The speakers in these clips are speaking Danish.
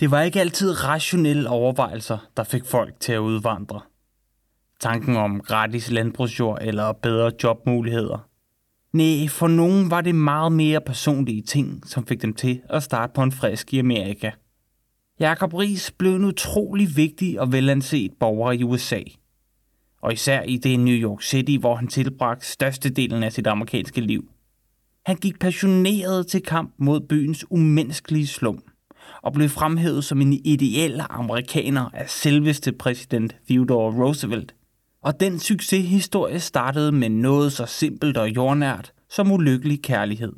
Det var ikke altid rationelle overvejelser, der fik folk til at udvandre. Tanken om gratis landbrugsjord eller bedre jobmuligheder. Nej, for nogen var det meget mere personlige ting, som fik dem til at starte på en frisk i Amerika. Jacob Ries blev en utrolig vigtig og velanset borger i USA. Og især i det New York City, hvor han tilbragte størstedelen af sit amerikanske liv. Han gik passioneret til kamp mod byens umenneskelige slum og blev fremhævet som en ideel amerikaner af selveste præsident Theodore Roosevelt. Og den succeshistorie startede med noget så simpelt og jordnært som ulykkelig kærlighed.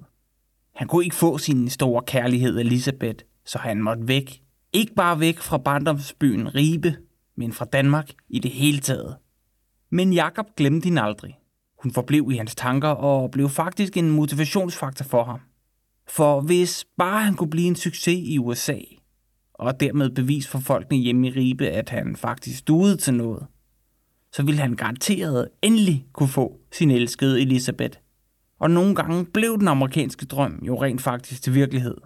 Han kunne ikke få sin store kærlighed Elisabeth, så han måtte væk. Ikke bare væk fra barndomsbyen Ribe, men fra Danmark i det hele taget. Men Jakob glemte hende aldrig. Hun forblev i hans tanker og blev faktisk en motivationsfaktor for ham. For hvis bare han kunne blive en succes i USA, og dermed bevis for folkene hjemme i Ribe, at han faktisk duede til noget, så ville han garanteret endelig kunne få sin elskede Elisabeth. Og nogle gange blev den amerikanske drøm jo rent faktisk til virkelighed.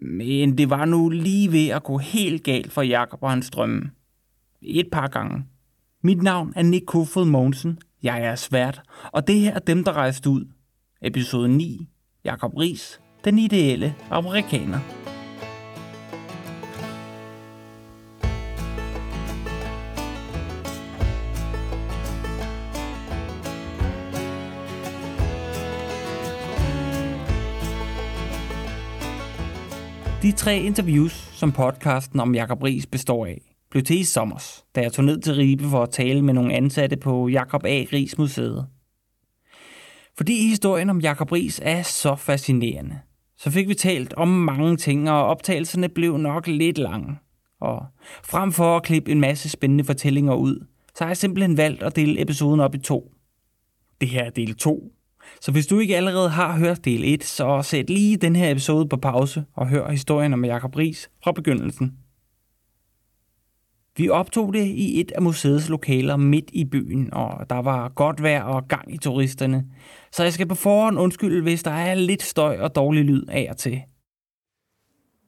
Men det var nu lige ved at gå helt galt for Jakob og hans drømme. Et par gange. Mit navn er Nick Kofod Mogensen. Jeg er svært, og det her er dem, der rejste ud. Episode 9. Jakob Ries, den ideelle amerikaner. De tre interviews, som podcasten om Jakob Ries består af, blev til i sommer, da jeg tog ned til Ribe for at tale med nogle ansatte på Jakob A. Ries Museet. Fordi historien om Jakob Ries er så fascinerende, så fik vi talt om mange ting, og optagelserne blev nok lidt lange. Og frem for at klippe en masse spændende fortællinger ud, så har jeg simpelthen valgt at dele episoden op i to. Det her er del 2, så hvis du ikke allerede har hørt del 1, så sæt lige den her episode på pause og hør historien om Jakob Ries fra begyndelsen. Vi optog det i et af museets lokaler midt i byen, og der var godt vejr og gang i turisterne. Så jeg skal på forhånd undskylde, hvis der er lidt støj og dårlig lyd af og til.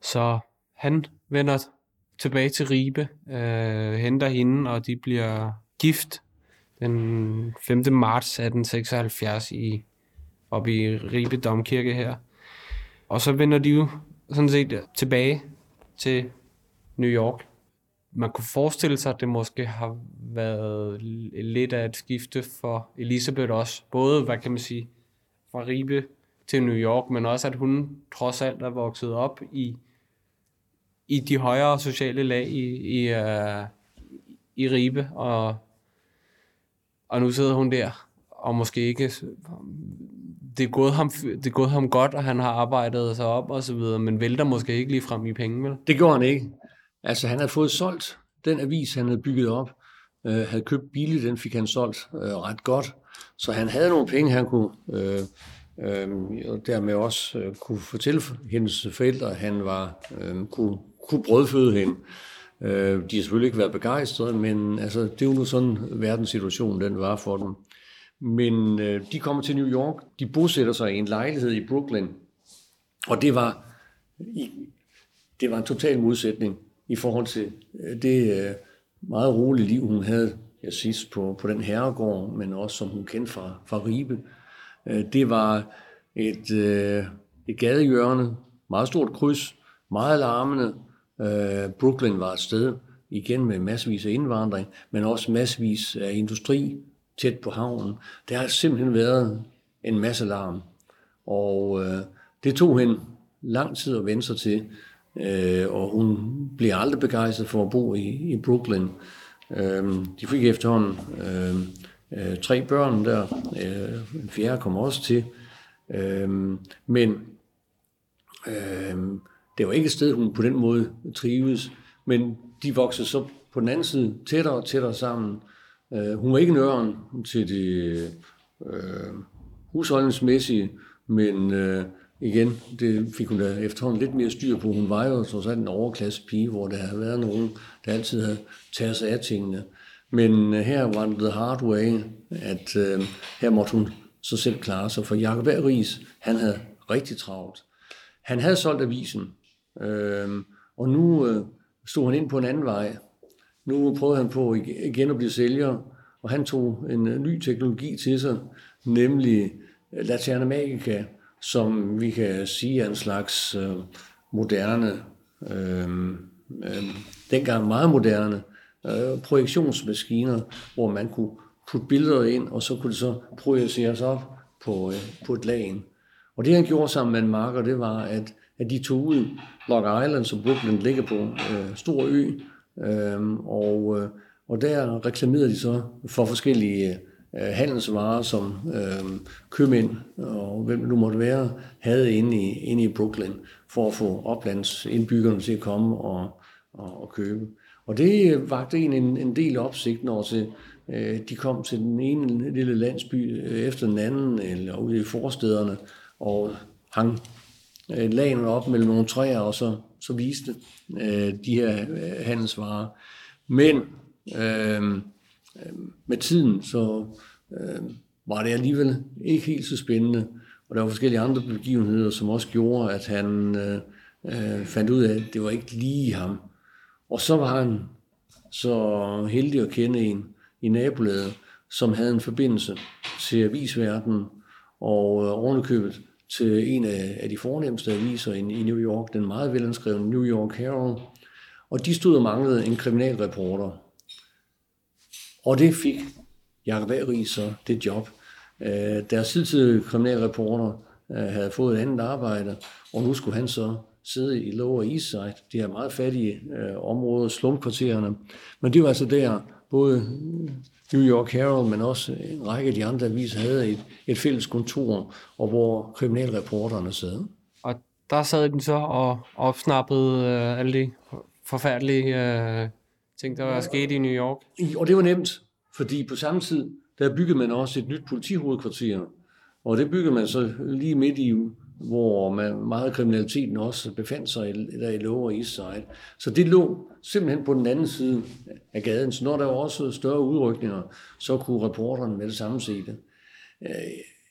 Så han vender tilbage til Ribe, øh, henter hende, og de bliver gift den 5. marts 1876 i, op i Ribe Domkirke her. Og så vender de jo sådan set tilbage til New York. Man kunne forestille sig, at det måske har været lidt af et skifte for Elisabeth også. Både, hvad kan man sige, fra Ribe til New York, men også at hun trods alt er vokset op i, i de højere sociale lag i, i, uh, i Ribe, og og nu sidder hun der, og måske ikke... Det er, gået ham, det er gået ham godt, og han har arbejdet sig op og så videre, men vælter måske ikke lige frem i penge, vel? Det gjorde han ikke. Altså, han havde fået solgt den avis, han havde bygget op, øh, havde købt billigt, den fik han solgt øh, ret godt. Så han havde nogle penge, han kunne, øh, øh, og dermed også øh, kunne fortælle hendes forældre, at han var, øh, kunne, kunne brødføde hende. Øh, de har selvfølgelig ikke været begejstrede, men altså, det er jo nu sådan, verdenssituationen den var for dem. Men øh, de kommer til New York, de bosætter sig i en lejlighed i Brooklyn, og det var, det var en total modsætning i forhold til øh, det øh, meget rolige liv, hun havde ja, sidst på, på den herregård, men også som hun kendte fra, fra Ribe. Øh, det var et, et gadehjørne, meget stort kryds, meget larmende, Brooklyn var et sted, igen med massevis af indvandring, men også massevis af industri tæt på havnen. Der har simpelthen været en masse larm. Og øh, det tog hende lang tid at vende sig til, øh, og hun bliver aldrig begejstret for at bo i, i Brooklyn. Øh, de fik efterhånden øh, øh, tre børn der, øh, en fjerde kom også til. Øh, men øh, det var ikke et sted, hun på den måde trives, men de voksede så på den anden side tættere og tættere sammen. Øh, hun var ikke nøren til det øh, husholdningsmæssige, men øh, igen, det fik hun da efterhånden lidt mere styr på. Hun var jo trods alt en overklasse pige, hvor der havde været nogen, der altid havde taget sig af tingene. Men øh, her var det the hard way, at øh, her måtte hun så selv klare sig, for Jacob Ries, han havde rigtig travlt. Han havde solgt avisen, Øh, Og nu øh, stod han ind på en anden vej. Nu prøvede han på igen at blive sælger, og han tog en øh, ny teknologi til sig, nemlig øh, Laterna Magica, som vi kan sige er en slags øh, moderne, øh, øh, dengang meget moderne, øh, projektionsmaskiner, hvor man kunne putte billeder ind, og så kunne det så projiceres op på, øh, på et lag. Og det han gjorde sammen med en marker, det var, at, at de tog ud Long Island, som Brooklyn ligger på, øh, stor ø, øh, og, øh, og der reklamerede de så for forskellige øh, øh, handelsvarer, som øh, købmænd og hvem det nu måtte være, havde inde i, inde i Brooklyn, for at få oplandsindbyggerne til at komme og, og, og købe. Og det vagte en, en, en del opsigt, når til, øh, de kom til den ene lille landsby øh, efter den anden, eller ude i forstederne, og hang øh, lagene op mellem nogle træer, og så, så viste øh, de her øh, handelsvarer. Men øh, Øhm, med tiden, så øh, var det alligevel ikke helt så spændende, og der var forskellige andre begivenheder, som også gjorde, at han øh, øh, fandt ud af, at det var ikke lige ham. Og så var han så heldig at kende en i nabolaget, som havde en forbindelse til avisverdenen, og øh, ovenikøbet til en af, af de fornemmeste aviser i, i New York, den meget velanskrevne New York Herald. Og de stod og manglede en kriminalreporter. Og det fik Jacob A. så det job. Øh, deres hidtidige kriminalreporter øh, havde fået et andet arbejde, og nu skulle han så sidde i Lower East Side, de her meget fattige øh, områder, slumkvartererne. Men det var altså der, både New York Herald, men også en række af de andre aviser havde et, et fælles kontor, og hvor kriminalreporterne sad. Og der sad den så og opsnappede øh, alle de forfærdelige øh, ting, der var sket i New York. Og det var nemt, fordi på samme tid, der byggede man også et nyt politihovedkvarter, og det byggede man så lige midt i hvor man, meget af kriminaliteten også befandt sig der i Lower East Side. Så det lå simpelthen på den anden side af gaden. Så når der var også større udrykninger, så kunne reporterne med det samme se det. Øh,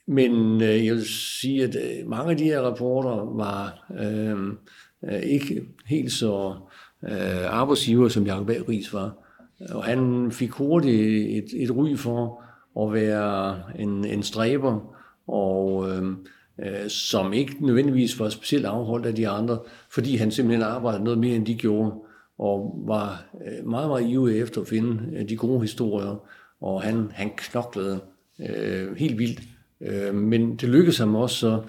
men øh, jeg vil sige, at øh, mange af de her reporter var øh, ikke helt så øh, Øh, arbejdsgiver, som Jacob A. Ries var. Og han fik hurtigt et, et ry for at være en, en stræber, og øh, øh, som ikke nødvendigvis var specielt afholdt af de andre, fordi han simpelthen arbejdede noget mere, end de gjorde, og var øh, meget, meget ivrig efter at finde øh, de gode historier, og han, han knoklede øh, helt vildt. Øh, men det lykkedes ham også så,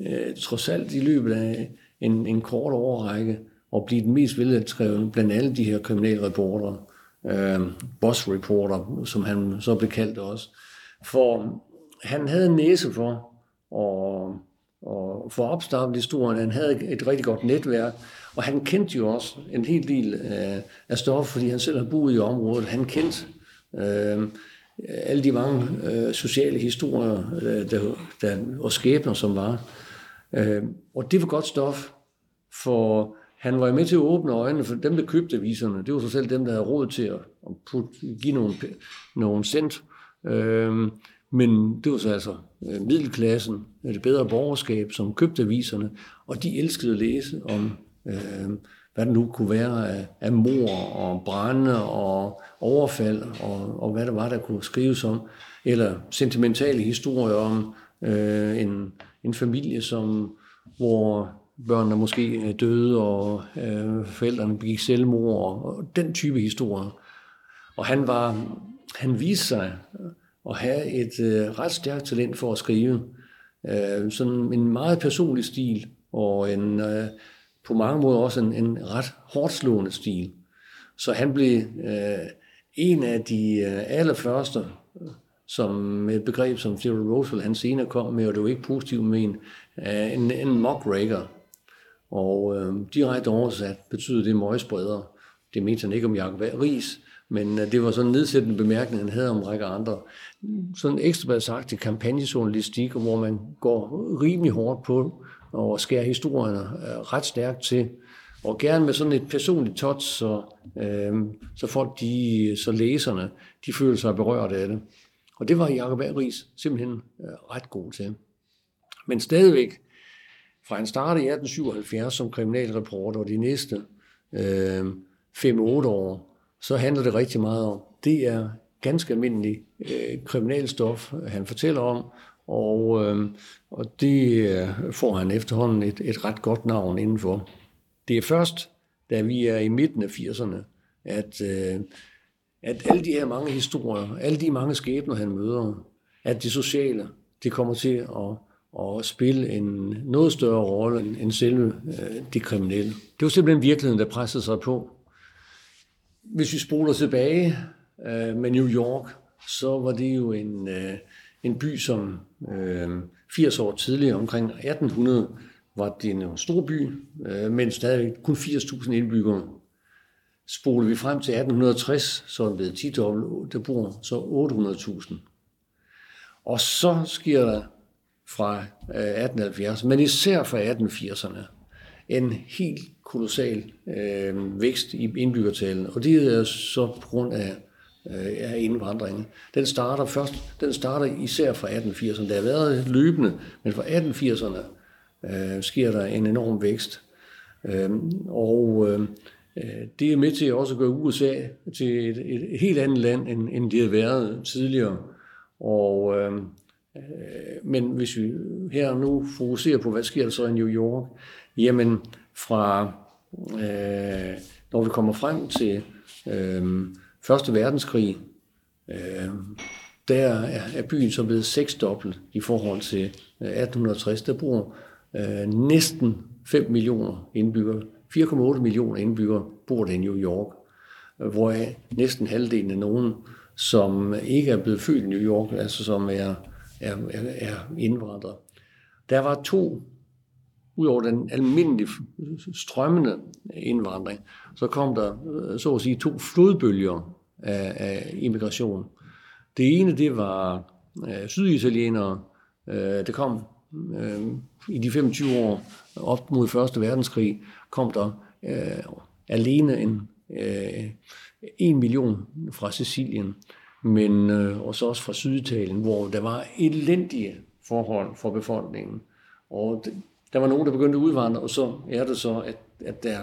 øh, trods alt i løbet af en, en kort overrække, og blive den mest velanskrevne blandt alle de her kriminalreportere, øh, boss reporter, som han så blev kaldt også. For han havde en næse for, og, og få opstartet historien. Han havde et rigtig godt netværk, og han kendte jo også en hel del øh, af stof, fordi han selv har boet i området. Han kendte øh, alle de mange øh, sociale historier øh, der, der, og skæbner, som var. Øh, og det var godt stof, for han var med til at åbne øjnene for dem, der købte aviserne. Det var så selv dem, der havde råd til at, at putte, give nogle, nogle cent. Øhm, men det var så altså øh, middelklassen, det bedre borgerskab, som købte aviserne, og de elskede at læse om, øh, hvad der nu kunne være af, af mor og brænde og overfald, og, og hvad der var, der kunne skrives om, eller sentimentale historier om øh, en, en familie, som, hvor børnene måske øh, døde, og øh, forældrene begik selvmord, og, og den type historier. Og han var, han viste sig at have et øh, ret stærkt talent for at skrive. Øh, sådan en meget personlig stil, og en, øh, på mange måder også en, en ret hårdslående stil. Så han blev øh, en af de øh, allerførste, som et begreb, som Theodore Roosevelt han senere kom med, og det var ikke positivt men øh, en, en muckraker. Og øh, direkte oversat betyder det møgspreder. Det mente han ikke om Jacob Ries, men øh, det var sådan en nedsættende bemærkning, han havde om en række andre. Sådan ekstra sagt til kampagnejournalistik, hvor man går rimelig hårdt på og skærer historierne øh, ret stærkt til. Og gerne med sådan et personligt touch, så, øh, så folk, de, så læserne, de føler sig berørt af det. Og det var Jacob A. Ries simpelthen øh, ret god til. Men stadigvæk, fra han startede i 1877 som kriminalreporter, og de næste øh, 5-8 år, så handler det rigtig meget om, det er ganske almindelig øh, kriminalstof, han fortæller om, og, øh, og det øh, får han efterhånden et, et ret godt navn indenfor. Det er først, da vi er i midten af 80'erne, at, øh, at alle de her mange historier, alle de mange skæbner, han møder, at det sociale, det kommer til at, og spille en noget større rolle end selve øh, de kriminelle. Det var simpelthen virkeligheden, der pressede sig på. Hvis vi spoler tilbage øh, med New York, så var det jo en, øh, en by, som øh, 80 år tidligere, omkring 1800, var det en stor by, øh, men stadigvæk kun 80.000 indbyggere. Spoler vi frem til 1860, så er det blevet 10 der bor så 800.000. Og så sker der fra øh, 1870, men især fra 1880'erne, en helt kolossal øh, vækst i indbyggertallet, og det er så på grund af, øh, af indvandringen. Den starter først, den starter især fra 1880'erne. Der har været løbende, men fra 1880'erne øh, sker der en enorm vækst. Øh, og øh, øh det er med til også at gøre USA til et, et helt andet land, end, end det har været tidligere. Og, øh, Øh, men hvis vi her nu fokuserer på, hvad sker der så i New York, jamen fra, øh, når vi kommer frem til øh, Første Verdenskrig, øh, der er, byen så blevet seksdobbelt i forhold til øh, 1860. Der bor øh, næsten 5 millioner indbyggere. 4,8 millioner indbyggere bor der i New York, hvor næsten halvdelen af nogen, som ikke er blevet født i New York, altså som er, er, er, er indvandrere. Der var to, udover den almindelige strømmende indvandring, så kom der øh, så at sige to flodbølger af, af immigration. Det ene, det var øh, syditalienere. Øh, det kom øh, i de 25 år op mod Første Verdenskrig, kom der øh, alene en, øh, en million fra Sicilien, men øh, også også fra Syditalien, hvor der var elendige forhold for befolkningen. Og det, der var nogen, der begyndte at udvandre, og så er det så, at, at der,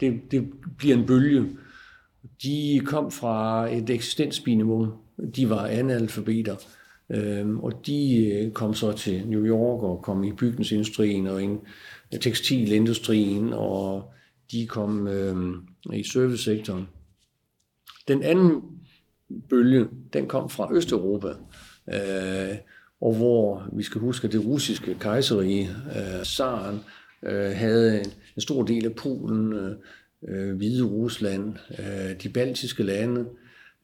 det, det bliver en bølge. De kom fra et eksistensminimum. De var analfabeter. Øhm, og de øh, kom så til New York og kom i bygningsindustrien og i øh, tekstilindustrien, og de kom øhm, i servicesektoren. Den anden bølge, den kom fra Østeuropa, øh, og hvor vi skal huske, at det russiske kejserige, øh, Saren, øh, havde en, en stor del af Polen, øh, øh, Hvide Rusland, øh, de baltiske lande.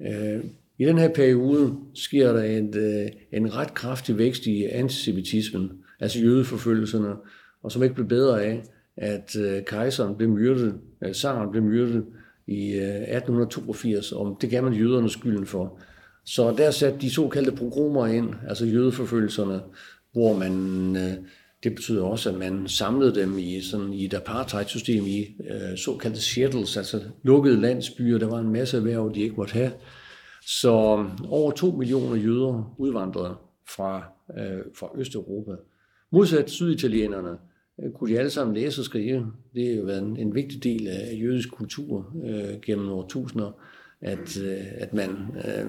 Øh, I den her periode sker der et, øh, en ret kraftig vækst i antisemitismen, altså jødeforfølgelserne, og som ikke blev bedre af, at øh, kejseren blev myrdet, øh, Saren blev myrdet i øh, 1882, og det gav man jøderne skylden for. Så der satte de såkaldte pogromer ind, altså jødeforfølgelserne, hvor man, øh, det betyder også, at man samlede dem i, sådan, i et apartheid-system i øh, såkaldte shettles, altså lukkede landsbyer. Der var en masse erhverv, de ikke måtte have. Så over to millioner jøder udvandrede fra, øh, fra Østeuropa. Modsat syditalienerne, Øh, kunne de alle sammen læse og skrive. Det har jo været en, en vigtig del af jødisk kultur øh, gennem årtusinder, at, øh, at man øh,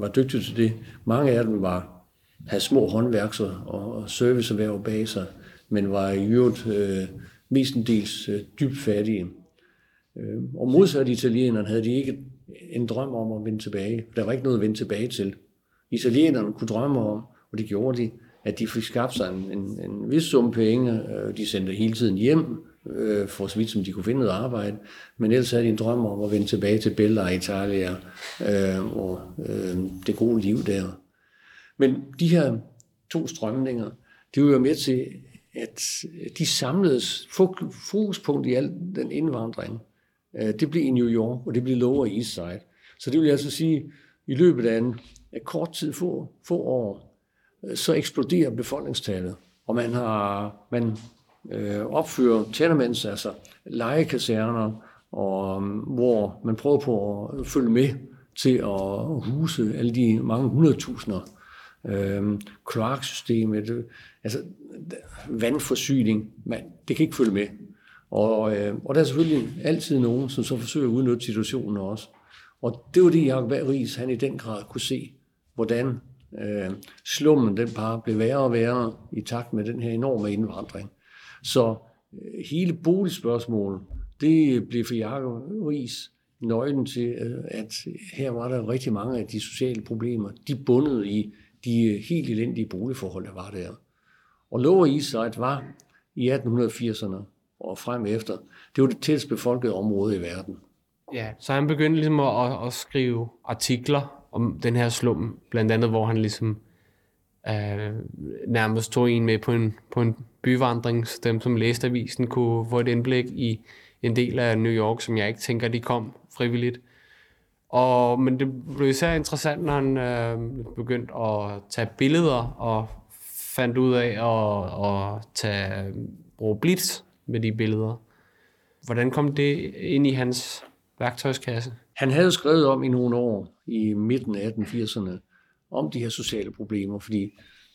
var dygtig til det. Mange af dem var havde små håndværks- og serviceerhverv bag sig, men var i øvrigt øh, mestendels øh, dybt fattige. Øh, og modsat italienerne havde de ikke en drøm om at vende tilbage. Der var ikke noget at vende tilbage til. Italienerne kunne drømme om, og det gjorde de, at de fik skabt sig en, en, en vis sum penge. Øh, de sendte hele tiden hjem, øh, for så vidt som de kunne finde noget arbejde. Men ellers havde de en drøm om at vende tilbage til Bella Italia øh, og øh, det gode liv der. Men de her to strømninger, det var jo med til, at de samledes fokuspunkt i al den indvandring. Øh, det blev i New York, og det blev Lower East Side. Så det vil jeg altså sige, i løbet af en af kort tid, få, få år, så eksploderer befolkningstallet, og man har man øh, opfører tenements, altså legekaserner, og, um, hvor man prøver på at følge med til at huse alle de mange hundredtusinder. Øh, kloaksystemet, altså vandforsyning, man, det kan ikke følge med. Og, øh, og der er selvfølgelig altid nogen, som så forsøger at udnytte situationen også. Og det var det, Jacob Ries, han i den grad kunne se, hvordan øh, slummen den bare blev værre og værre i takt med den her enorme indvandring. Så øh, hele boligspørgsmålet, det blev for Jacob Ries nøglen til, øh, at her var der rigtig mange af de sociale problemer, de bundet i de øh, helt elendige boligforhold, der var der. Og Lower East Side var i 1880'erne og frem efter, det var det tættest befolkede område i verden. Ja, så han begyndte ligesom at, at skrive artikler om den her slum, blandt andet hvor han ligesom øh, nærmest tog en med på en, på en byvandring, så dem som læste avisen kunne få et indblik i en del af New York, som jeg ikke tænker, de kom frivilligt. Og, men det blev især interessant, når han øh, begyndte at tage billeder og fandt ud af at, at tage, bruge blitz med de billeder. Hvordan kom det ind i hans værktøjskasse? Han havde skrevet om i nogle år, i midten af 1880'erne, om de her sociale problemer, fordi,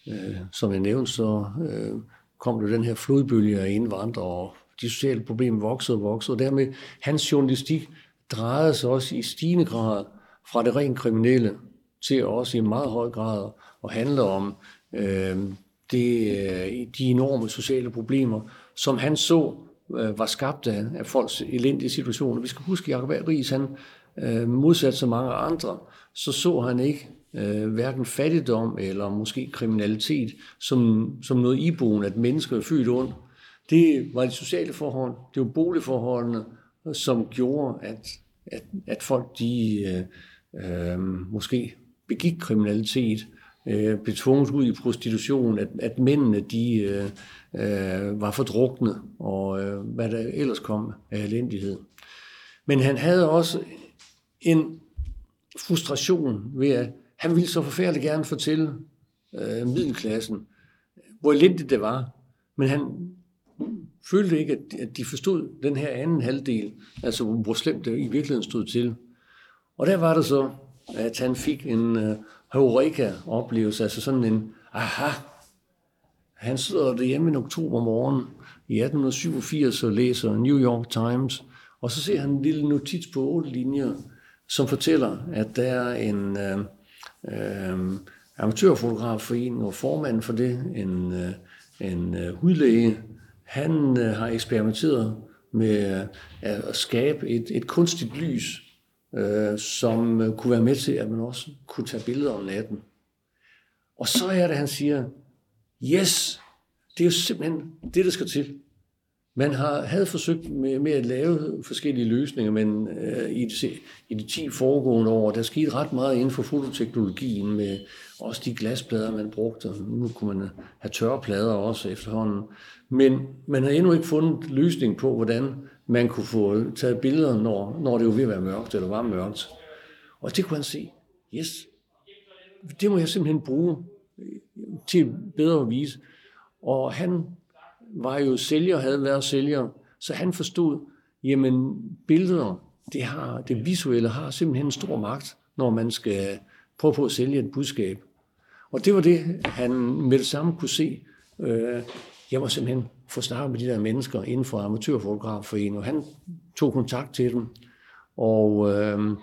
øh, som jeg nævnte, så øh, kom der den her flodbølge af indvandrere, og de sociale problemer voksede og voksede, og dermed hans journalistik drejede sig også i stigende grad fra det rent kriminelle til også i meget høj grad at handle om øh, det, øh, de enorme sociale problemer, som han så øh, var skabt af, af folks elendige situationer. Vi skal huske, at Jacob Ries, han øh, modsat så mange andre, så så han ikke øh, hverken fattigdom eller måske kriminalitet som, som noget iboende, at mennesker er født ondt. Det var de sociale forhold, det var boligforholdene, som gjorde, at, at, at folk de øh, øh, måske begik kriminalitet, øh, blev tvunget ud i prostitution, at, at mændene de øh, øh, var fordrukne, og øh, hvad der ellers kom af elendighed. Men han havde også en frustration ved, at han ville så forfærdeligt gerne fortælle øh, middelklassen, hvor elendigt det var. Men han følte ikke, at de forstod den her anden halvdel, altså hvor slemt det i virkeligheden stod til. Og der var det så, at han fik en øh, Heureka-oplevelse, altså sådan en, aha, han sidder derhjemme en oktober morgen i 1887 og læser New York Times, og så ser han en lille notits på otte linjer, som fortæller, at der er en øh, øh, amatørfotografforening og formand for det, en, øh, en øh, hudlæge, han øh, har eksperimenteret med øh, at skabe et, et kunstigt lys, øh, som øh, kunne være med til, at man også kunne tage billeder om natten. Og så er det, han siger, yes, det er jo simpelthen det, der skal til. Man har, havde forsøgt med, med at lave forskellige løsninger, men øh, i, de, i de 10 foregående år, der skete ret meget inden for fototeknologien med også de glasplader, man brugte. Nu kunne man have tørre plader også efterhånden. Men man har endnu ikke fundet løsning på, hvordan man kunne få taget billeder, når, når det var ved at være mørkt eller var mørkt. Og det kunne han se. Yes, det må jeg simpelthen bruge til bedre at vise. Og han var jo sælger, havde været sælger, så han forstod, jamen billeder, det, har, det visuelle har simpelthen en stor magt, når man skal prøve på at sælge et budskab. Og det var det, han med det samme kunne se. Øh, jeg var simpelthen få snakket med de der mennesker inden for Amatørfotografforeningen, og han tog kontakt til dem, og øh,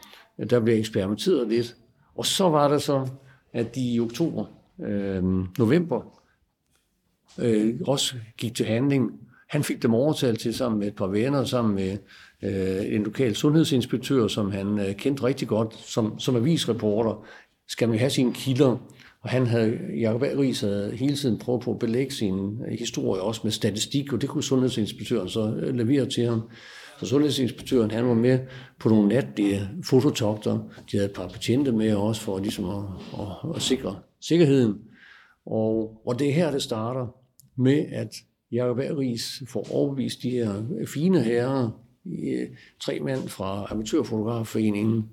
der blev eksperimenteret lidt. Og så var det så, at de i oktober, øh, november, øh, også gik til handling. Han fik dem overtalt til sammen med et par venner, sammen med øh, en lokal sundhedsinspektør, som han øh, kendte rigtig godt, som, som avisreporter. Skal man have sine kilder? Og han havde, Jacob Ries havde hele tiden prøvet på at belægge sin øh, historie også med statistik, og det kunne sundhedsinspektøren så øh, levere til ham. Så sundhedsinspektøren, han var med på nogle natlige fototogter. De havde et par patienter med også for ligesom at, at, at sikre sikkerheden. Og, og det er her, det starter med, at Jacob Ries får overbevist de her fine herrer, øh, tre mænd fra Amatørfotografforeningen,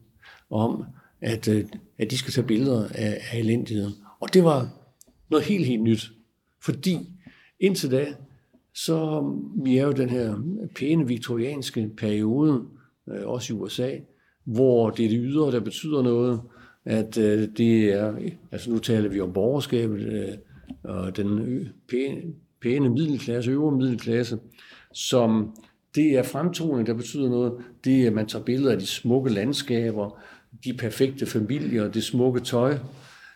om, at, øh, at de skal tage billeder af, af elendigheden. Og det var noget helt, helt nyt. Fordi indtil da, så øh, vi er jo den her pæne viktorianske periode, også i USA, hvor det er det ydre, der betyder noget, at det er, altså nu taler vi om borgerskabet, og den pæne, pæne middelklasse, øvre middelklasse, som Det er fremtoning, der betyder noget. Det er, at man tager billeder af de smukke landskaber, de perfekte familier, det smukke tøj.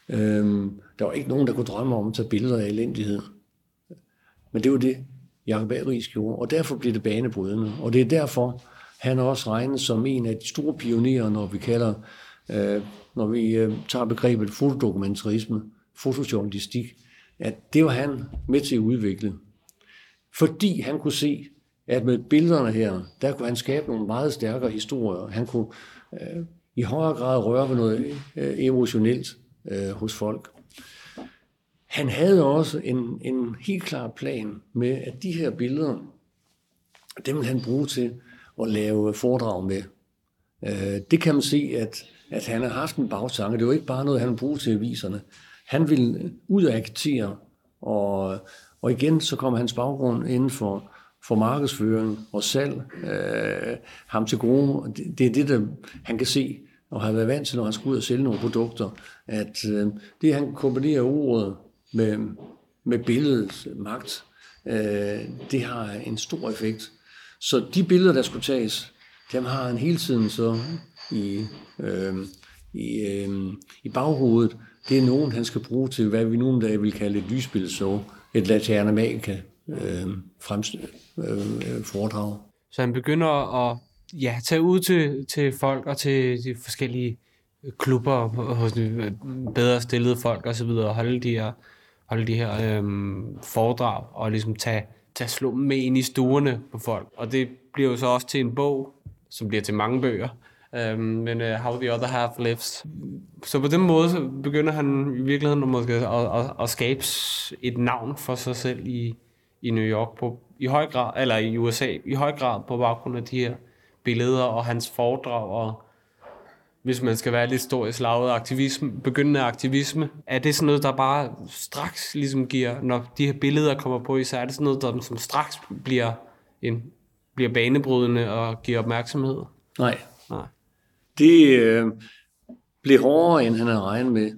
Øhm, der var ikke nogen, der kunne drømme om at tage billeder af elendighed. Men det var det, Jacob A. Gjorde, og derfor blev det banebrydende. Og det er derfor, han også regnet som en af de store pionerer, når vi kalder, øh, når vi øh, tager begrebet fotodokumentarisme, fotojournalistik, at det var han med til at udvikle. Fordi han kunne se, at med billederne her, der kunne han skabe nogle meget stærkere historier. Han kunne øh, i højere grad røre ved noget øh, emotionelt øh, hos folk. Han havde også en, en helt klar plan med, at de her billeder, dem ville han bruge til at lave foredrag med. Øh, det kan man se, at, at han har haft en bagtanke. Det var ikke bare noget, han brugte til aviserne. Han ville ud og agitere, og, og igen så kom hans baggrund inden for, for markedsføring og salg øh, ham til gode. Det, det er det, der han kan se og har været vant til, når han skal ud og sælge nogle produkter, at øh, det, han kombinerer ordet med, med billedets magt, øh, det har en stor effekt. Så de billeder, der skulle tages, dem har han hele tiden så i, øh, i, øh, i baghovedet. Det er nogen, han skal bruge til, hvad vi nogle dage vil kalde et lysbilledshow, et Laterna Magica øh, øh, foredrag. Så han begynder at ja, tage ud til, til folk og til de forskellige klubber hos bedre stillede folk og så videre, og holde de her, holde de her øhm, foredrag og ligesom tage, tage slå med ind i stuerne på folk. Og det bliver jo så også til en bog, som bliver til mange bøger, øhm, men uh, How the Other Half Lives. Så på den måde så begynder han i virkeligheden måske at, at, at skabe et navn for sig selv i, i New York på, i høj grad, eller i USA, i høj grad på baggrund af de her billeder og hans foredrag og hvis man skal være lidt stor i slaget aktivisme, begyndende aktivisme, er det sådan noget, der bare straks ligesom giver, når de her billeder kommer på, så er det sådan noget, der som straks bliver, en, bliver banebrydende og giver opmærksomhed? Nej. Nej. Det øh, blev hårdere, end han havde regnet med.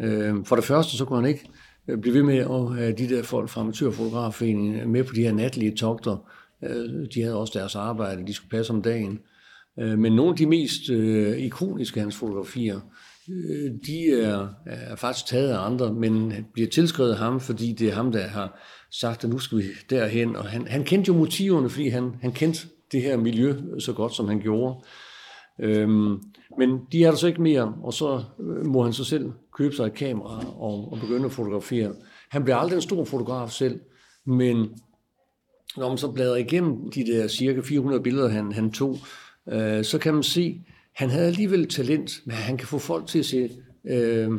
Øh, for det første, så kunne han ikke øh, blive ved med at have de der folk fra Amatørfotografforeningen med på de her natlige togter, Øh, de havde også deres arbejde, de skulle passe om dagen. Øh, men nogle af de mest øh, ikoniske hans fotografier, øh, de er, er faktisk taget af andre, men bliver tilskrevet ham, fordi det er ham, der har sagt, at nu skal vi derhen. Og han, han kendte jo motiverne, fordi han, han kendte det her miljø så godt, som han gjorde. Øhm, men de er der så ikke mere, og så øh, må han så selv købe sig et kamera og, og begynde at fotografere. Han bliver aldrig en stor fotograf selv, men når man så bladrer igennem de der cirka 400 billeder, han, han tog, øh, så kan man se, han havde alligevel talent, men han kan få folk til at se øh,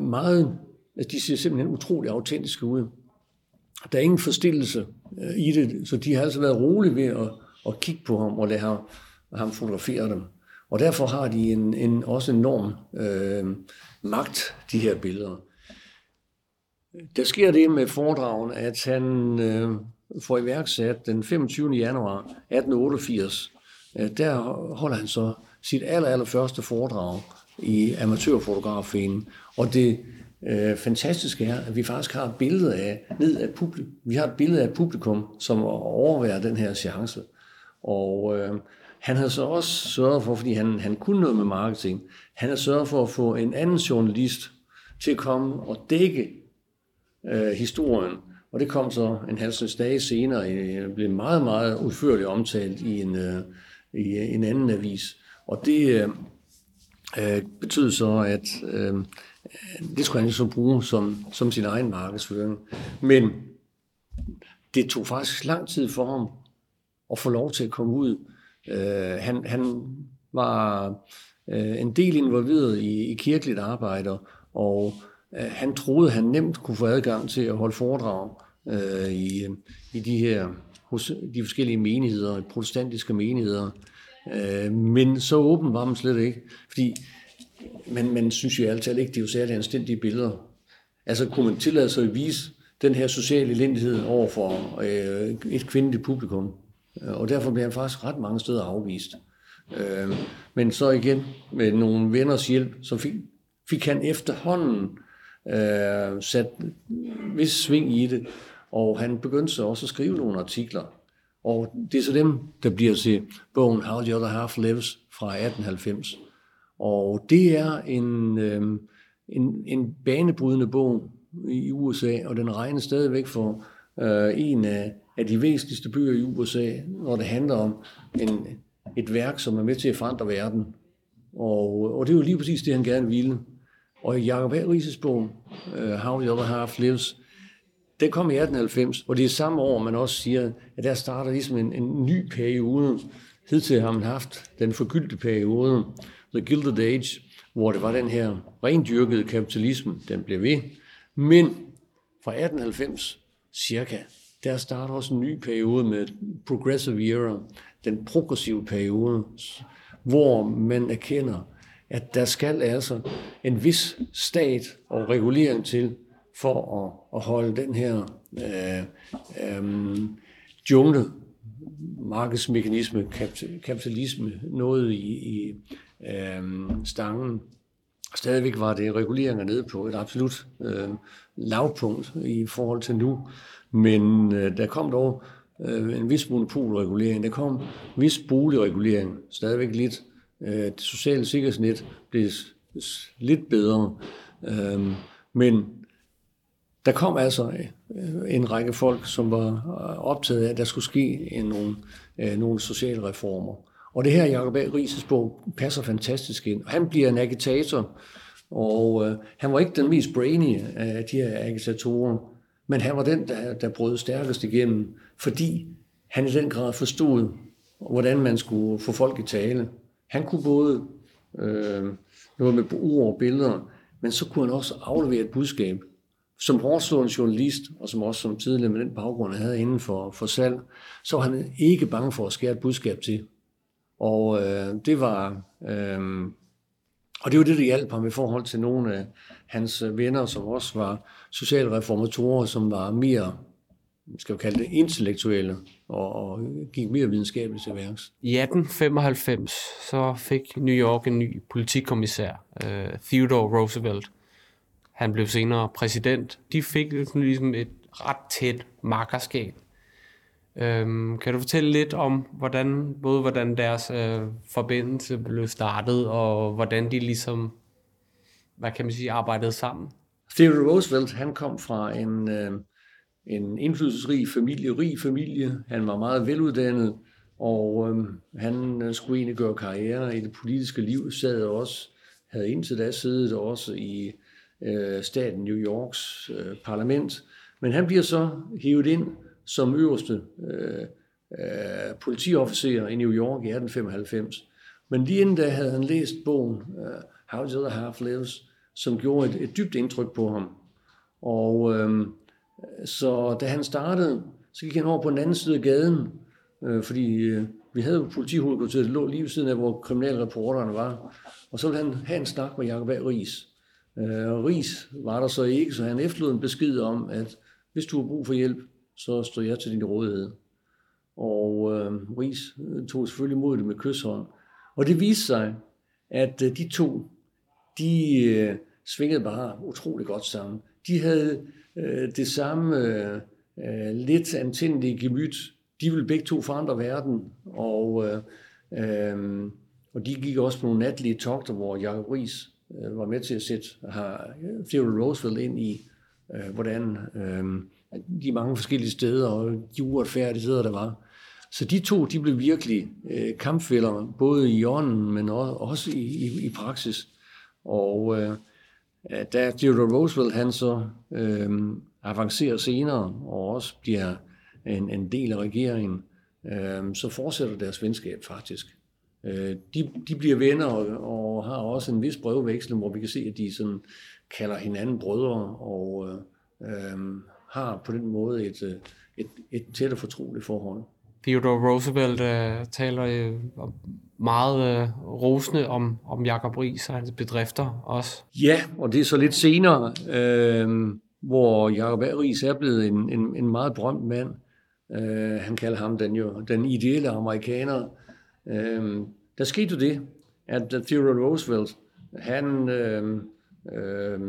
meget, altså de ser simpelthen utrolig autentiske ud. Der er ingen forstillelse øh, i det, så de har altså været rolige ved at, at kigge på ham og lade ham, ham fotograferer dem. Og derfor har de en, en, også enorm øh, magt, de her billeder. Der sker det med foredragen, at han øh, får iværksat den 25. januar 1888. Øh, der holder han så sit aller, aller første foredrag i Amatørfotografforeningen. Og det øh, fantastiske er, at vi faktisk har et billede af, ned af publikum, vi har et billede af publikum, som overværer den her chance. Og øh, han havde så også sørget for, fordi han, han kunne noget med marketing, han havde sørget for at få en anden journalist til at komme og dække øh, historien og det kom så en halvsnes dage senere, og blev meget, meget udførligt omtalt i en, øh, i øh, en anden avis. Og det øh, øh, betød så, at øh, det skulle han så bruge som, som sin egen markedsføring. Men det tog faktisk lang tid for ham at få lov til at komme ud. Øh, han, han var øh, en del involveret i, i kirkeligt arbejde, og Øh, han troede, han nemt kunne få adgang til at holde foredrag øh, i, i de her hos de forskellige menigheder, protestantiske menigheder. Øh, men så åben var man slet ikke, fordi man, man synes jo altid ikke, det er jo særligt anstændige billeder. Altså kunne man tillade sig at vise den her sociale elendighed over for øh, et kvindeligt publikum. Øh, og derfor blev han faktisk ret mange steder afvist. Øh, men så igen, med nogle venners hjælp, så fik, fik han efterhånden øh, sat vis sving i det, og han begyndte så også at skrive nogle artikler. Og det er så dem, der bliver til bogen How the Other Half Lives fra 1890. Og det er en, øh, en, en banebrydende bog i USA, og den regnes stadigvæk for øh, en af, af de væsentligste byer i USA, når det handler om en, et værk, som er med til at forandre verden. Og, og det er jo lige præcis det, han gerne ville. Og i Jacob A. Rises bog, øh, How the Other Half Lives, den kom i 1890, og det er samme år, man også siger, at der starter ligesom en, en ny periode. Hidtil har man haft den forgyldte periode, The Gilded Age, hvor det var den her rendyrkede kapitalisme, den blev ved. Men fra 1890 cirka, der starter også en ny periode med Progressive Era, den progressive periode, hvor man erkender, at der skal altså en vis stat og regulering til for at, at holde den her øh, øh, jungle markedsmekanisme, kapitalisme, noget i, i øh, stangen. Stadigvæk var det reguleringer nede på et absolut øh, lavpunkt i forhold til nu, men øh, der kom dog øh, en vis monopolregulering, der kom en vis boligregulering, stadigvæk lidt. Øh, det sociale sikkerhedsnet blev lidt bedre, øh, men der kom altså øh, en række folk, som var øh, optaget af, at der skulle ske en, nogle, øh, nogle sociale reformer. Og det her, Jacob A. Rises bog, passer fantastisk ind. Han bliver en agitator, og øh, han var ikke den mest brainy af de her agitatorer, men han var den, der, der brød stærkest igennem, fordi han i den grad forstod, hvordan man skulle få folk i tale. Han kunne både øh, noget med ord og billeder, men så kunne han også aflevere et budskab. Som hårdslående journalist, og som også som tidligere med den baggrund, han havde inden for, for salg, så var han ikke bange for at skære et budskab til. Og øh, det var... Øh, og det var det, der hjalp ham i forhold til nogle af hans øh, venner, som også var socialreformatorer, som var mere, skal vi kalde det, intellektuelle og, og gik mere videnskabeligt til værks. I 1895 så fik New York en ny politikommissær, uh, Theodore Roosevelt. Han blev senere præsident. De fik ligesom et ret tæt markerskab. Øhm, kan du fortælle lidt om, hvordan, både hvordan deres øh, forbindelse blev startet, og hvordan de ligesom, hvad kan man sige, arbejdede sammen? Theodore Roosevelt, han kom fra en, øh, en indflydelsesrig familie, rig familie. Han var meget veluddannet, og øh, han øh, skulle egentlig gøre karriere i det politiske liv, sad også, havde indtil da siddet også i øh, staten New Yorks øh, parlament. Men han bliver så hævet ind som øverste øh, øh, politiofficer i New York i 1895. Men lige inden da havde han læst bogen uh, How the Other Half Lives, som gjorde et, et dybt indtryk på ham. Og øh, så da han startede, så gik han over på den anden side af gaden, øh, fordi øh, vi havde jo politihovedkvarteret, det lå lige ved siden af, hvor kriminalreporterne var. Og så ville han have en snak med Jacob A. Ries. Øh, og Ries var der så ikke, så han efterlod en besked om, at hvis du har brug for hjælp, så står jeg til din rådighed. Og øhm, øh, Ries tog selvfølgelig imod det med kysshånd. Og det viste sig, at øh, de to, de øh, svingede bare utrolig godt sammen. De havde øh, det samme øh, øh, lidt antændelige gemyt. De ville begge to forandre verden, og, øh, øh, og de gik også på nogle natlige togter, hvor Jacob Ries øh, var med til at sætte har øh, Theodore Roosevelt ind i, øh, hvordan øh, de mange forskellige steder og de uretfærdigheder, der var. Så de to, de blev virkelig øh, kampfælder, både i ånden, men også i, i, i praksis. Og øh, da Theodore Roosevelt han så øh, avancerer senere, og også bliver en, en del af regeringen, øh, så fortsætter deres venskab faktisk. Øh, de, de bliver venner og, og har også en vis brevveksling, hvor vi kan se, at de sådan kalder hinanden brødre, og øh, øh har på den måde et, øh, et, et tæt og fortroligt forhold. Theodore Roosevelt øh, taler øh, meget øh, rosende om, om Jacob Ries og hans bedrifter også. Ja, og det er så lidt senere, øh, hvor Jacob Ries er blevet en, en, en meget berømt mand. Øh, han kalder ham den, jo, den ideelle amerikaner. Øh, der skete jo det, at Theodore Roosevelt, han øh, øh,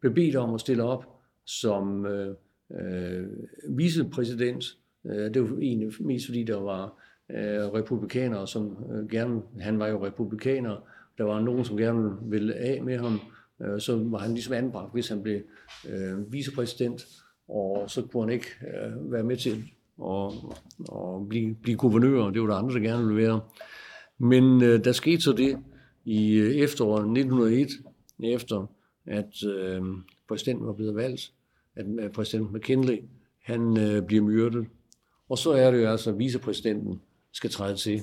blev bedt om at stille op som øh, øh, vicepræsident Øh, det var egentlig mest fordi, der var øh, republikanere, som øh, gerne, han var jo republikaner, der var nogen, som gerne ville af med ham, så var han ligesom anbragt, hvis han blev øh, vicepræsident, og så kunne han ikke øh, være med til at, at blive, blive guvernør, det var der andre, der gerne ville være. Men øh, der skete så det i øh, efteråret 1901, efter at øh, præsidenten var blevet valgt, at øh, præsident McKinley, han øh, bliver myrdet. Og så er det jo altså, at vicepræsidenten skal træde til.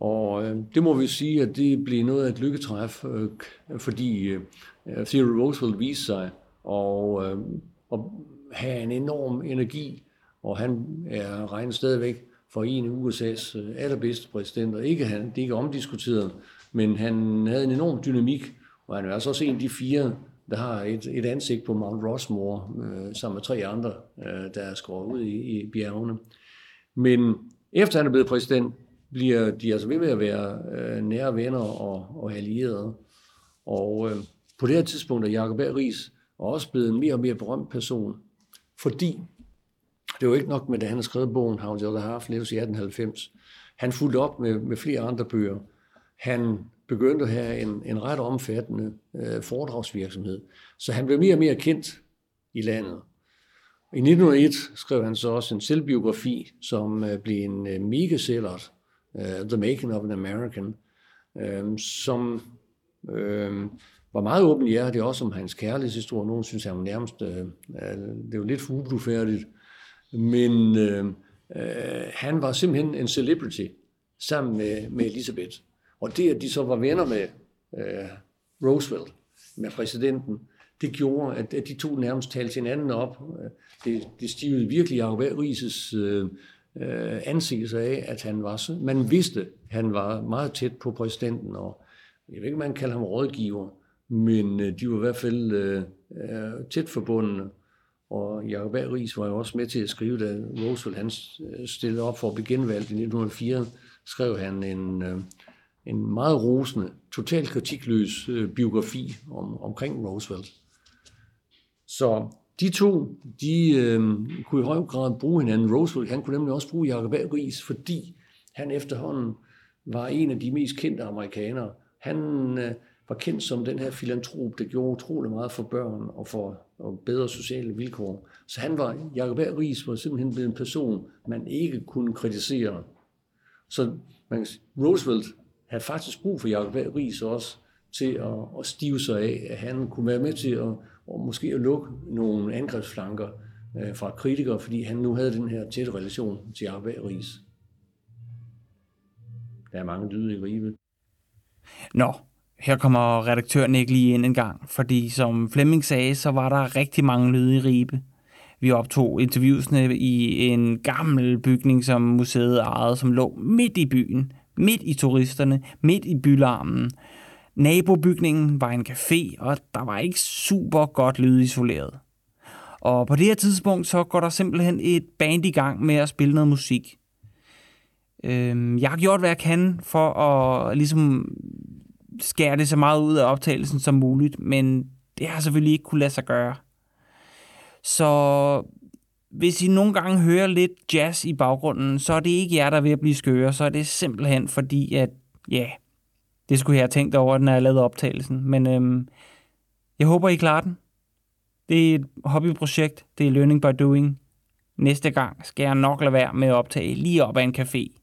Og øh, det må vi sige, at det blev noget af et lykketræf, øh, fordi øh, øh, Theodore Roosevelt viste sig og, øh, at have en enorm energi, og han er regnet stadigvæk for en af USA's øh, allerbedste præsidenter. Ikke han, det er ikke omdiskuteret, men han havde en enorm dynamik, og han er altså også en af de fire, der har et, et ansigt på Mount Rushmore, øh, sammen med tre andre, øh, der er skåret ud i, i bjergene. Men efter han er blevet præsident, bliver de altså ved med at være øh, nære venner og, og allierede. Og øh, på det her tidspunkt er Jacob A. Ries også blevet en mere og mere berømt person, fordi det var ikke nok med, at han havde skrevet bogen How the Other Half Lives i 1890. Han fulgte op med, med flere andre bøger. Han begyndte at have en, en ret omfattende øh, foredragsvirksomhed. Så han blev mere og mere kendt i landet. I 1901 skrev han så også en selvbiografi, som øh, blev en øh, megasælger, øh, The Making of an American, øh, som øh, var meget åbenhjertig også om hans kærlighedshistorie. Nogen synes, han var nærmest, øh, øh det var lidt fuglefærdigt, men øh, øh, han var simpelthen en celebrity sammen med, med Elisabeth. Og det, at de så var venner med øh, Roosevelt, med præsidenten, det gjorde, at, at de to nærmest talte hinanden op. Det, det stivede virkelig af Rises øh, øh, ansigelse af, at han var så, man vidste, at han var meget tæt på præsidenten, og jeg ved ikke, man kalder ham rådgiver, men øh, de var i hvert fald øh, øh tæt forbundne. Og Jacob A. Ries var jo også med til at skrive, da Roosevelt han øh, stillede op for at blive genvalgt i 1904, skrev han en, øh, en meget rosende, totalt kritikløs øh, biografi om, omkring Roosevelt. Så de to, de øh, kunne i høj grad bruge hinanden. Roosevelt, han kunne nemlig også bruge Jacob A. Ries, fordi han efterhånden var en af de mest kendte amerikanere. Han øh, var kendt som den her filantrop, der gjorde utrolig meget for børn og for og bedre sociale vilkår. Så han var, Jacob A. Ries var simpelthen blevet en person, man ikke kunne kritisere. Så man, Roosevelt havde faktisk brug for Jacob A. Ries også til at, at stive sig af, at han kunne være med til at, og måske at lukke nogle angrebsflanker øh, fra kritikere, fordi han nu havde den her tætte relation til Jacob A. Ries. Der er mange lyde i Ribe. Nå, her kommer redaktøren ikke lige ind en gang, fordi som Flemming sagde, så var der rigtig mange lyde i Ribe. Vi optog interviewsne i en gammel bygning, som museet ejede, som lå midt i byen, midt i turisterne, midt i bylarmen. Nabobygningen var en café, og der var ikke super godt lydisoleret. Og på det her tidspunkt, så går der simpelthen et band i gang med at spille noget musik. Øhm, jeg har gjort, hvad jeg kan for at ligesom skære det så meget ud af optagelsen som muligt, men det har selvfølgelig ikke kunne lade sig gøre. Så hvis I nogle gange hører lidt jazz i baggrunden, så er det ikke jer, der er ved at blive skøre, så er det simpelthen fordi, at ja, det skulle jeg have tænkt over, når jeg lavede optagelsen. Men øhm, jeg håber, I klarer den. Det er et hobbyprojekt. Det er learning by doing. Næste gang skal jeg nok lade være med at optage lige op ad en café.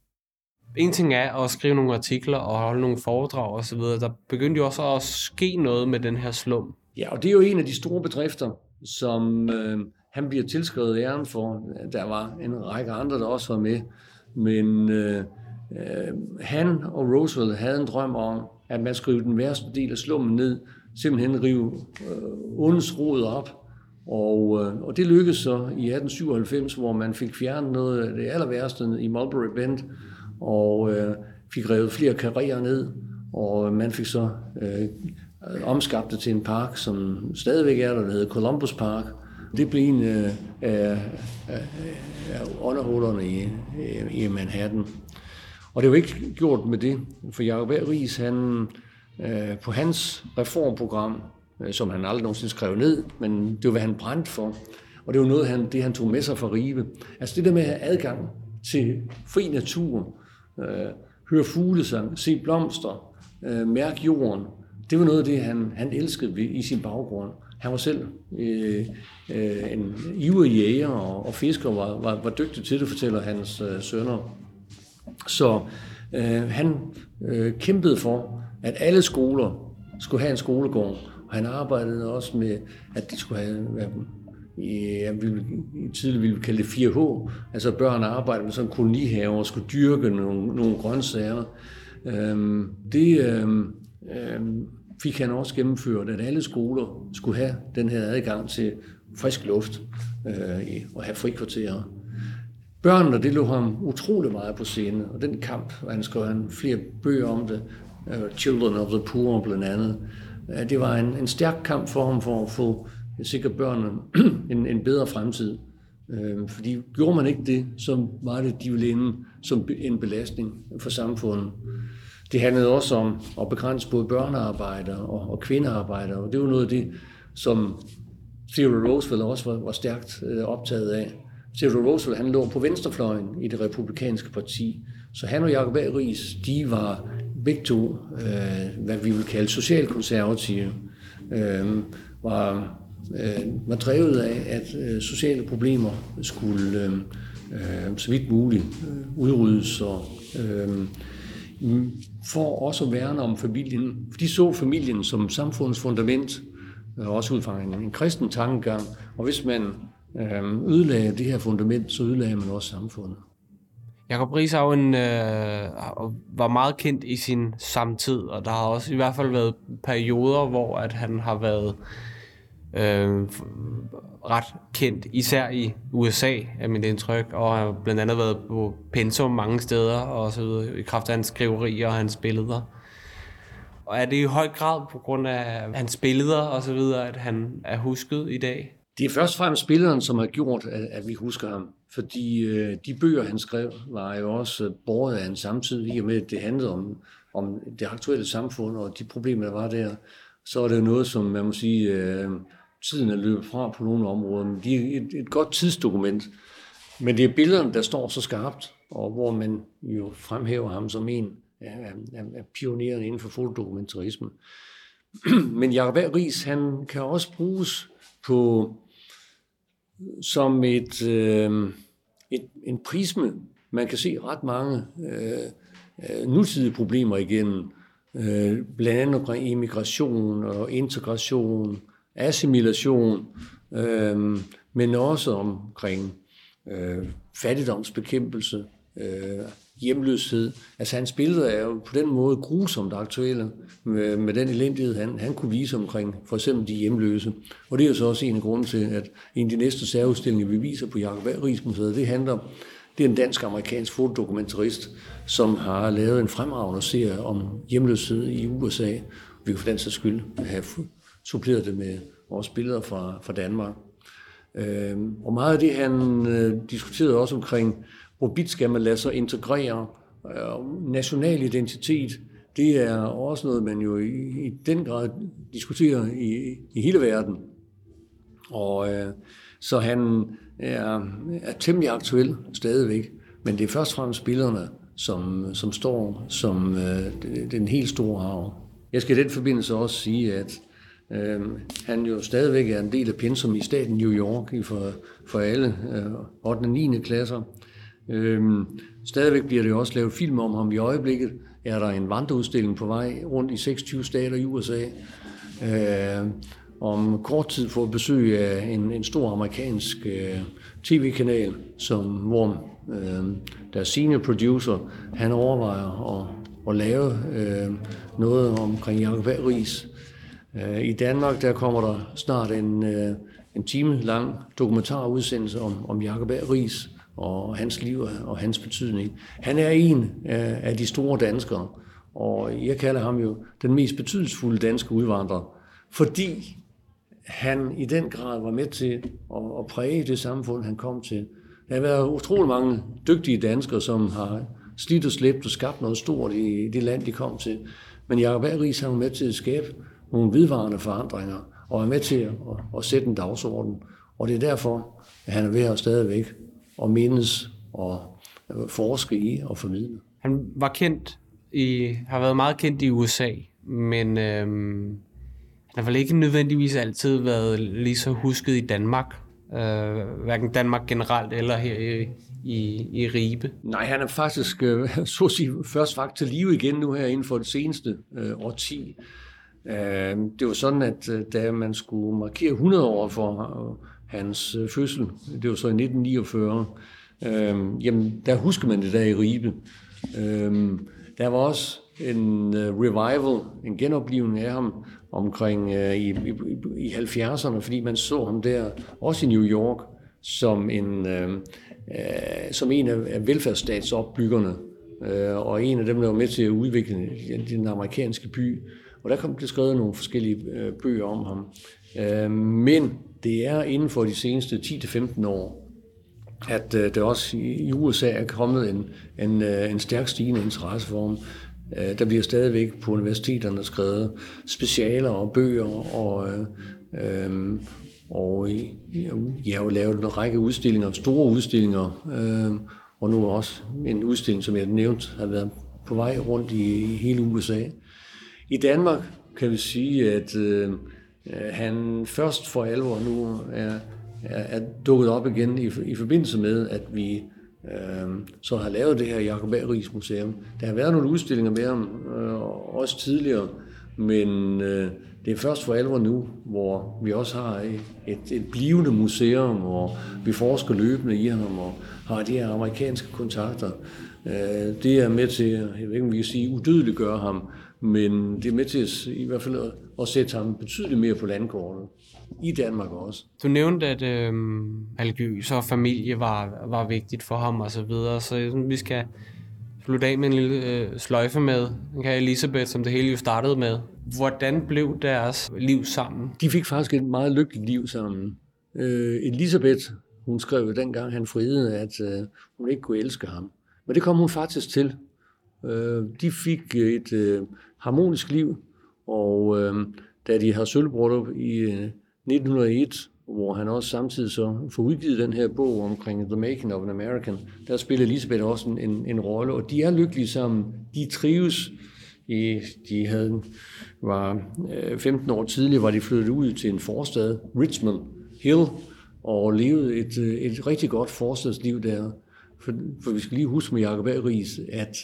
En ting er at skrive nogle artikler og holde nogle foredrag osv. Der begyndte jo også at ske noget med den her slum. Ja, og det er jo en af de store bedrifter, som øh, han bliver tilskrevet æren for. Der var en række andre, der også var med. Men øh, øh, han og Roosevelt havde en drøm om, at man skulle den værste del af slummen ned, simpelthen rive øh, ondens rod op. Og, øh, og det lykkedes så i 1897, hvor man fik fjernet noget af det aller værste i Mulberry Bend, og øh, fik revet flere karrierer ned, og øh, man fik så øh, omskabt det til en park, som stadigvæk er der, der hedder Columbus Park. Det blev en øh, øh, øh, af, af, af underhullerne i, i Manhattan. Og det var ikke gjort med det, for Jacob A. Ries, han, øh, på hans reformprogram, øh, som han aldrig nogensinde skrev ned, men det var, hvad han brændte for, Og det var noget, han, det han tog med sig fra Ribe. Altså det der med at have adgang til fri natur, øh, høre fuglesang, se blomster, øh, mærke jorden, det var noget af det, han, han elskede i sin baggrund. Han var selv øh, øh, en ivrig jæger og, og fisker, var, var, var dygtig til det, fortæller hans øh, sønner. Så øh, han øh, kæmpede for, at alle skoler skulle have en skolegård, og han arbejdede også med, at de skulle have, hvad, ja, vi, tidligere ville vi kalde det 4H, altså børn arbejder med sådan kolonihaver og skulle dyrke nogle, nogle grøntsager. Øhm, det øhm, øhm, fik han også gennemført, at alle skoler skulle have den her adgang til frisk luft øh, og have frikvarterer. Børnene, det lå ham utrolig meget på scene, og den kamp, og han skrev han flere bøger om det, uh, Children of the Poor blandt andet, uh, det var en, en stærk kamp for ham for at få sikre børnene en, en bedre fremtid. Øh, uh, fordi gjorde man ikke det, så var det, de ville ende som en belastning for samfundet. Det handlede også om at begrænse både børnearbejder og, og kvindearbejder, og det var noget af det, som Theodore Roosevelt også var, var stærkt øh, optaget af. Theodore Roosevelt han lå på venstrefløjen i det republikanske parti, så han og Jacob A. Ries, de var begge to, øh, hvad vi vil kalde socialkonservative, øh, var, øh, var drevet af, at øh, sociale problemer skulle øh, øh, så vidt muligt øh, udryddes og øh, for også at værne om familien. De så familien som samfundets fundament, øh, også ud fra en, en kristen tankegang. Og hvis man øh, ødelagde det her fundament, så ødelagde man også samfundet. Jakob Ries en, øh, var meget kendt i sin samtid, og der har også i hvert fald været perioder, hvor at han har været øh, Øh, ret kendt, især i USA, er mit indtryk, og har blandt andet været på pensum mange steder, og så videre, i kraft af hans skriverier og hans billeder. Og er det i høj grad på grund af hans billeder og så videre, at han er husket i dag? Det er først og fremmest billederne, som har gjort, at, at vi husker ham. Fordi øh, de bøger, han skrev, var jo også båret af en samtid, i og med, at det handlede om, om det aktuelle samfund og de problemer, der var der. Så er det jo noget, som man må sige, øh, tiden er løbet fra på nogle områder, men de er et, et godt tidsdokument. Men det er billederne, der står så skarpt, og hvor man jo fremhæver ham som en af, af, af pionererne inden for fotodokumentarisme. men Jacob Ries, han kan også bruges på som et, øh, et en prisme. Man kan se ret mange øh, øh nutidige problemer igennem, øh, blandt andet omkring immigration og integration, assimilation, øh, men også omkring øh, fattigdomsbekæmpelse, øh, hjemløshed. Altså hans billeder er jo på den måde grusomt aktuelle med, med den elendighed, han, han kunne vise omkring for eksempel de hjemløse. Og det er jo så også en af grunden til, at en af de næste særudstillinger, vi viser på Jacob Rigsmuseet, det handler det er en dansk-amerikansk fotodokumentarist, som har lavet en fremragende serie om hjemløshed i USA. Vi kan for den sags skyld have supplerede det med vores billeder fra, fra Danmark. Øh, og meget af det, han øh, diskuterede også omkring, hvorvidt skal man lade sig integrere øh, national identitet, det er også noget, man jo i, i den grad diskuterer i, i hele verden. Og øh, så han er, er temmelig aktuel stadigvæk, men det er først og fremmest spillerne, som, som står som øh, den helt store arv. Jeg skal i den forbindelse også sige, at øh, han jo stadigvæk er en del af pensum i staten New York i for, for alle øh, 8. og 9. klasser. Øh, stadigvæk bliver det også lavet film om ham i øjeblikket. Er der en vandreudstilling på vej rundt i 26 stater i USA. Øh, om kort tid får besøg af en, en stor amerikansk øh, tv-kanal, som, hvor øh, der senior producer, han overvejer at, at lave øh, noget omkring Jacob Ries. Øh, I Danmark der kommer der snart en, øh, en time lang dokumentarudsendelse om, om Jacob A. Ries og hans liv og hans betydning. Han er en øh, af de store danskere, og jeg kalder ham jo den mest betydningsfulde danske udvandrer, fordi han i den grad var med til at, at præge det samfund, han kom til. Der har været utrolig mange dygtige danskere, som har slidt og slæbt og skabt noget stort i det land, de kom til. Men Jacob A. Ries har med til at skabe nogle vidvarende forandringer, og er med til at, at, sætte en dagsorden. Og det er derfor, at han er ved at stadigvæk og mindes og forske i og formidle. Han var kendt i, har været meget kendt i USA, men øhm, han har vel ikke nødvendigvis altid været lige så husket i Danmark. Øh, hverken Danmark generelt eller her i, i, i Ribe. Nej, han er faktisk øh, så at sige, først faktisk til live igen nu her inden for det seneste øh, årti. Øh, det var sådan, at øh, da man skulle markere 100 år for øh, hans øh, fødsel, det var så i 1949, øh, jamen der husker man det der i Ribe. Øh, der var også en uh, revival, en genoplivning af ham omkring uh, i, i, i 70'erne, fordi man så ham der, også i New York, som en, uh, uh, som en af velfærdsstatsopbyggerne, uh, og en af dem, der var med til at udvikle den amerikanske by. Og der kom det skrevet nogle forskellige øh, bøger om ham. Øh, men det er inden for de seneste 10-15 år, at øh, der også i, i USA er kommet en, en, øh, en stærk stigende interesse for ham. Øh, der bliver stadigvæk på universiteterne skrevet specialer og bøger, og, øh, øh og jeg har jo lavet en række udstillinger, store udstillinger, øh, og nu også en udstilling, som jeg nævnte, har været på vej rundt i, i hele USA. I Danmark kan vi sige, at øh, øh, han først for alvor nu er, er, er dukket op igen i, i forbindelse med, at vi øh, så har lavet det her Jacob Aries Museum. Der har været nogle udstillinger med ham, øh, også tidligere, men øh, det er først for alvor nu, hvor vi også har et, et blivende museum, hvor vi forsker løbende i ham og har de her amerikanske kontakter. Øh, det er med til, jeg ved ikke om vi kan sige, udødeliggøre ham, men det er med til at, i hvert fald at, sætte ham betydeligt mere på landkortet i Danmark også. Du nævnte, at øh, religiøs og familie var, var vigtigt for ham og så videre, så vi skal slutte af med en lille øh, sløjfe med kan Elisabeth, som det hele jo startede med. Hvordan blev deres liv sammen? De fik faktisk et meget lykkeligt liv sammen. Øh, Elisabeth, hun skrev dengang, han friede, at øh, hun ikke kunne elske ham. Men det kom hun faktisk til. Øh, de fik et øh, harmonisk liv, og øh, da de har op i øh, 1901, hvor han også samtidig så får udgivet den her bog omkring The Making of an American, der spiller Elisabeth også en, en rolle, og de er lykkelige sammen. De trives. I, de havde, var øh, 15 år tidligere, var de flyttet ud til en forstad, Richmond Hill, og levede et, øh, et rigtig godt forstadsliv der. For, for vi skal lige huske med Jacob Ries, at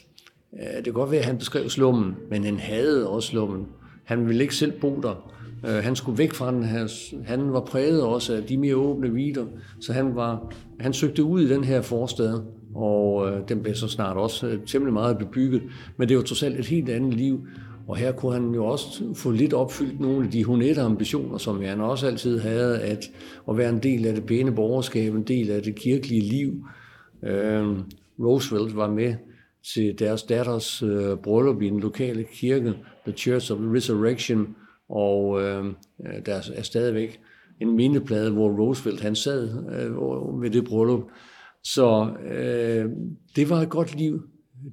øh, det kan godt være, at han beskrev slummen, men han havde også slummen. Han ville ikke selv bo der. Øh, han skulle væk fra den her. Han var præget også af de mere åbne vider, så han, var, han søgte ud i den her forstad, og øh, den blev så snart også øh, temmelig meget bebygget. Men det var trods alt et helt andet liv, og her kunne han jo også få lidt opfyldt nogle af de honette ambitioner, som han også altid havde, at, at være en del af det pæne borgerskab, en del af det kirkelige liv. Øh, Roosevelt var med til deres datters øh, bryllup i den lokale kirke, The Church of Resurrection, og øh, der er stadigvæk en mindeplade, hvor Roosevelt han sad øh, ved det bryllup. Så øh, det var et godt liv,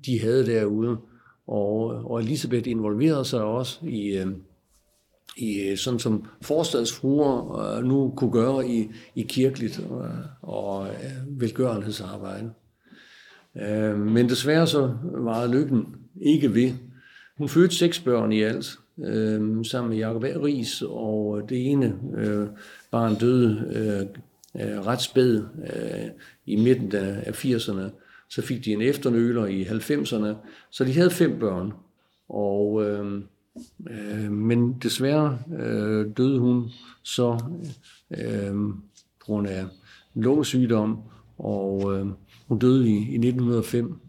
de havde derude. Og, og Elisabeth involverede sig også i, øh, i øh, sådan som forstadsfruer øh, nu kunne gøre i, i kirkeligt og, og øh, velgørenhedsarbejde. Øh, men desværre så var lykken ikke ved. Hun fødte seks børn i alt, øh, sammen med Jacob Ries, og det ene øh, barn døde øh, øh ret spæd øh, i midten af 80'erne. Så fik de en efternøler i 90'erne, så de havde fem børn. Og, øh, øh, men desværre øh, døde hun så øh, på grund af lungesygdom, og øh, hun døde i, i 1905.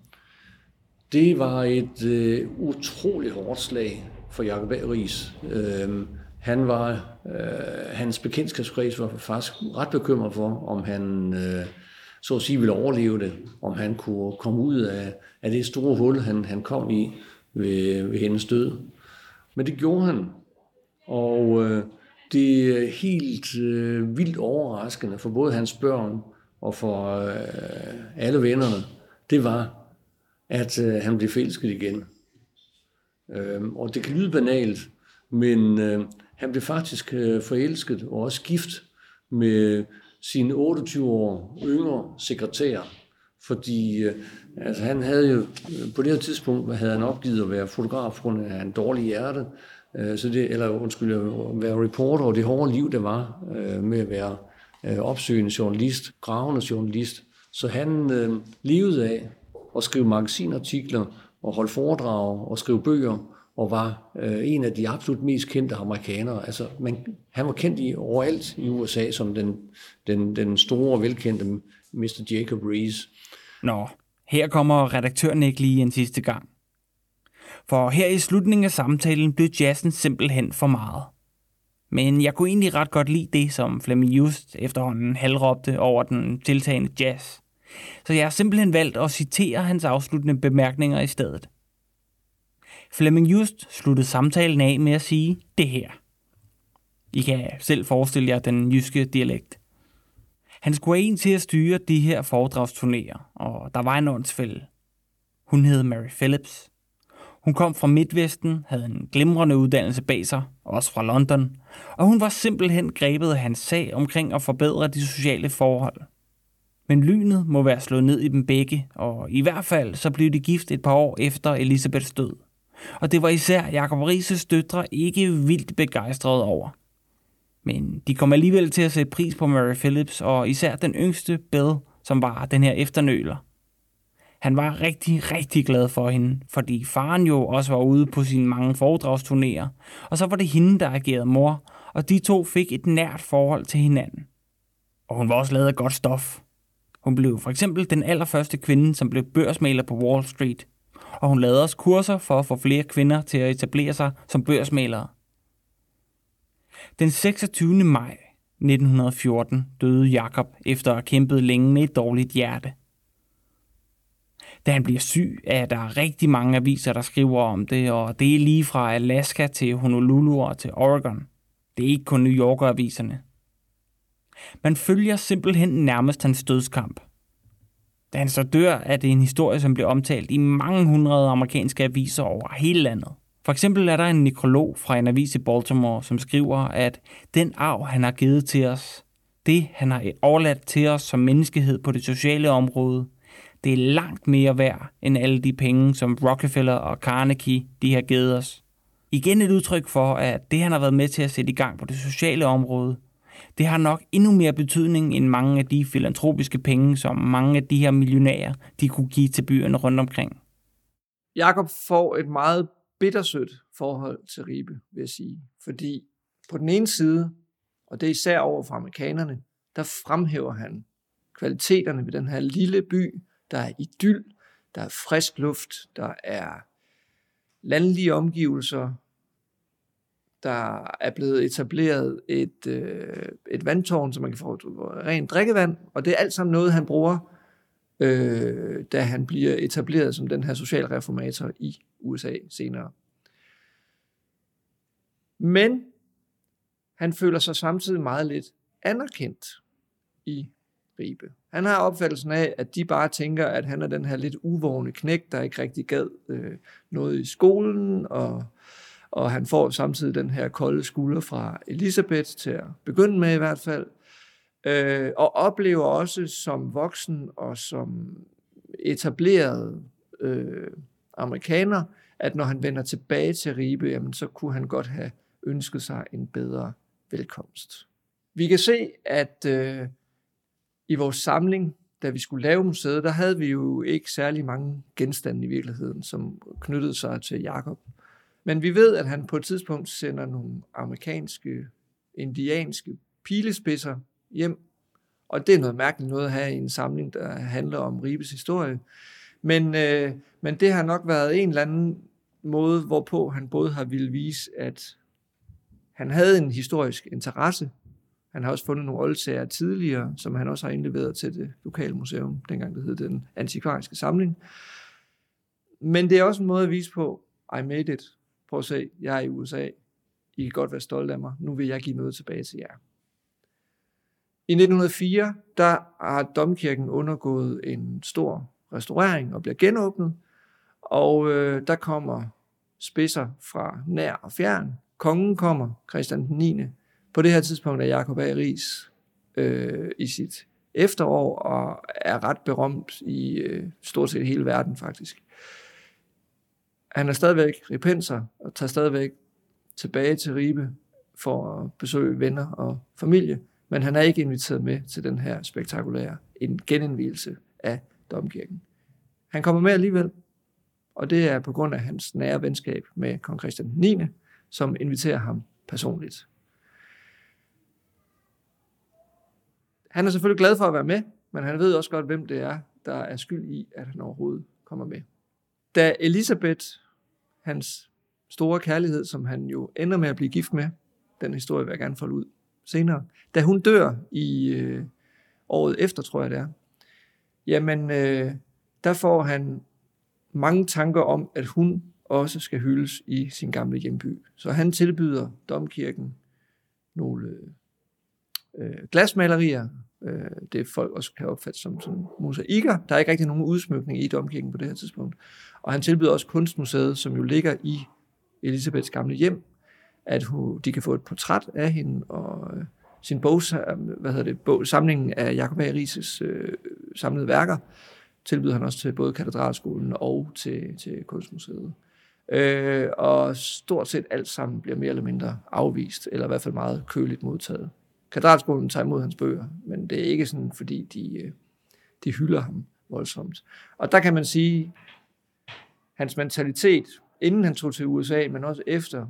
Det var et øh, utroligt hårdt slag for Jacob Ries. Øh, han var, øh, hans bekendtskabskreds var faktisk ret bekymret for, om han øh, så at sige ville overleve det, om han kunne komme ud af, af det store hul, han, han kom i ved, ved hendes død. Men det gjorde han, og øh, det er helt øh, vildt overraskende for både hans børn og for øh, alle vennerne, det var, at øh, han blev forelsket igen. Øh, og det kan lyde banalt, men øh, han blev faktisk øh, forelsket og også gift med sin 28 år yngre sekretær, fordi øh, altså, han havde jo øh, på det her tidspunkt havde han opgivet at være fotograf på grund af en dårlig hjerte, øh, så det, eller undskyld, at være reporter og det hårde liv, der var øh, med at være øh, opsøgende journalist, gravende journalist. Så han øh, levede af at skrive magasinartikler og holde foredrag og skrive bøger og var øh, en af de absolut mest kendte amerikanere. Altså, man, han var kendt i overalt i USA som den, den, den store og velkendte Mr. Jacob Rees. Nå, her kommer redaktøren ikke lige en sidste gang. For her i slutningen af samtalen blev jazzen simpelthen for meget. Men jeg kunne egentlig ret godt lide det, som Flemming Just efterhånden halvråbte over den tiltagende jazz. Så jeg har simpelthen valgt at citere hans afsluttende bemærkninger i stedet. Flemming Just sluttede samtalen af med at sige det her. I kan selv forestille jer den jyske dialekt. Han skulle have en til at styre de her foredragsturnéer, og der var en åndsfælde. Hun hed Mary Phillips. Hun kom fra Midtvesten, havde en glimrende uddannelse bag sig, også fra London, og hun var simpelthen grebet af hans sag omkring at forbedre de sociale forhold. Men lynet må være slået ned i dem begge, og i hvert fald så blev de gift et par år efter Elisabeths død. Og det var især Jacob Rises døtre ikke vildt begejstrede over. Men de kom alligevel til at sætte pris på Mary Phillips, og især den yngste, Bill, som var den her efternøler. Han var rigtig, rigtig glad for hende, fordi faren jo også var ude på sine mange foredragsturnéer, og så var det hende, der agerede mor, og de to fik et nært forhold til hinanden. Og hun var også lavet af godt stof. Hun blev for eksempel den allerførste kvinde, som blev børsmaler på Wall Street, og hun lavede også kurser for at få flere kvinder til at etablere sig som børsmalere. Den 26. maj 1914 døde Jakob efter at have kæmpet længe med et dårligt hjerte. Da han bliver syg, er der rigtig mange aviser, der skriver om det, og det er lige fra Alaska til Honolulu og til Oregon. Det er ikke kun New Yorker-aviserne. Man følger simpelthen nærmest hans dødskamp. Da han så dør, er det en historie, som bliver omtalt i mange hundrede amerikanske aviser over hele landet. For eksempel er der en nekrolog fra en avis i Baltimore, som skriver, at den arv, han har givet til os, det, han har overladt til os som menneskehed på det sociale område, det er langt mere værd end alle de penge, som Rockefeller og Carnegie de har givet os. Igen et udtryk for, at det, han har været med til at sætte i gang på det sociale område, det har nok endnu mere betydning end mange af de filantropiske penge, som mange af de her millionærer, de kunne give til byerne rundt omkring. Jakob får et meget bittersødt forhold til Ribe, vil jeg sige. Fordi på den ene side, og det er især over for amerikanerne, der fremhæver han kvaliteterne ved den her lille by. Der er idyll, der er frisk luft, der er landlige omgivelser, der er blevet etableret et, øh, et vandtårn, så man kan få øh, rent drikkevand, og det er alt sammen noget, han bruger, øh, da han bliver etableret som den her socialreformator i USA senere. Men han føler sig samtidig meget lidt anerkendt i Ribe. Han har opfattelsen af, at de bare tænker, at han er den her lidt uvågne knæk, der ikke rigtig gad øh, noget i skolen, og og han får samtidig den her kolde skulder fra Elisabeth til at begynde med i hvert fald, øh, og oplever også som voksen og som etableret øh, amerikaner, at når han vender tilbage til Ribe, jamen, så kunne han godt have ønsket sig en bedre velkomst. Vi kan se, at øh, i vores samling, da vi skulle lave museet, der havde vi jo ikke særlig mange genstande i virkeligheden, som knyttede sig til Jakob. Men vi ved, at han på et tidspunkt sender nogle amerikanske, indianske pilespidser hjem. Og det er noget mærkeligt noget at have i en samling, der handler om Ribes historie. Men, øh, men det har nok været en eller anden måde, hvorpå han både har ville vise, at han havde en historisk interesse. Han har også fundet nogle oldsager tidligere, som han også har indleveret til det lokale museum, dengang det hed den antikvariske samling. Men det er også en måde at vise på, I made it prøv at se, jeg er i USA, I kan godt være stolte af mig, nu vil jeg give noget tilbage til jer. I 1904, der har domkirken undergået en stor restaurering og bliver genåbnet, og øh, der kommer spidser fra nær og fjern. Kongen kommer, Christian den 9. På det her tidspunkt er Jakob A. Ries øh, i sit efterår, og er ret berømt i øh, stort set hele verden faktisk. Han er stadigvæk ripenser, og tager stadigvæk tilbage til Ribe for at besøge venner og familie, men han er ikke inviteret med til den her spektakulære en genindvielse af domkirken. Han kommer med alligevel, og det er på grund af hans nære venskab med kong Christian 9., som inviterer ham personligt. Han er selvfølgelig glad for at være med, men han ved også godt, hvem det er, der er skyld i, at han overhovedet kommer med. Da Elisabeth, hans store kærlighed, som han jo ender med at blive gift med, den historie vil jeg gerne folde ud senere, da hun dør i øh, året efter, tror jeg det er, jamen øh, der får han mange tanker om, at hun også skal hyldes i sin gamle hjemby. Så han tilbyder domkirken nogle øh, øh glasmalerier. Øh, det folk også kan opfatte som, som mosaikker. Der er ikke rigtig nogen udsmykning i domkirken på det her tidspunkt. Og han tilbyder også kunstmuseet, som jo ligger i Elisabeths gamle hjem, at hun, de kan få et portræt af hende og øh, sin bog, hvad hedder det, bog, samlingen af Jacob A. Rises øh, samlede værker, tilbyder han også til både katedralskolen og til, til kunstmuseet. Øh, og stort set alt sammen bliver mere eller mindre afvist, eller i hvert fald meget køligt modtaget. Katedralskolen tager imod hans bøger, men det er ikke sådan, fordi de, øh, de hylder ham voldsomt. Og der kan man sige, hans mentalitet, inden han tog til USA, men også efter,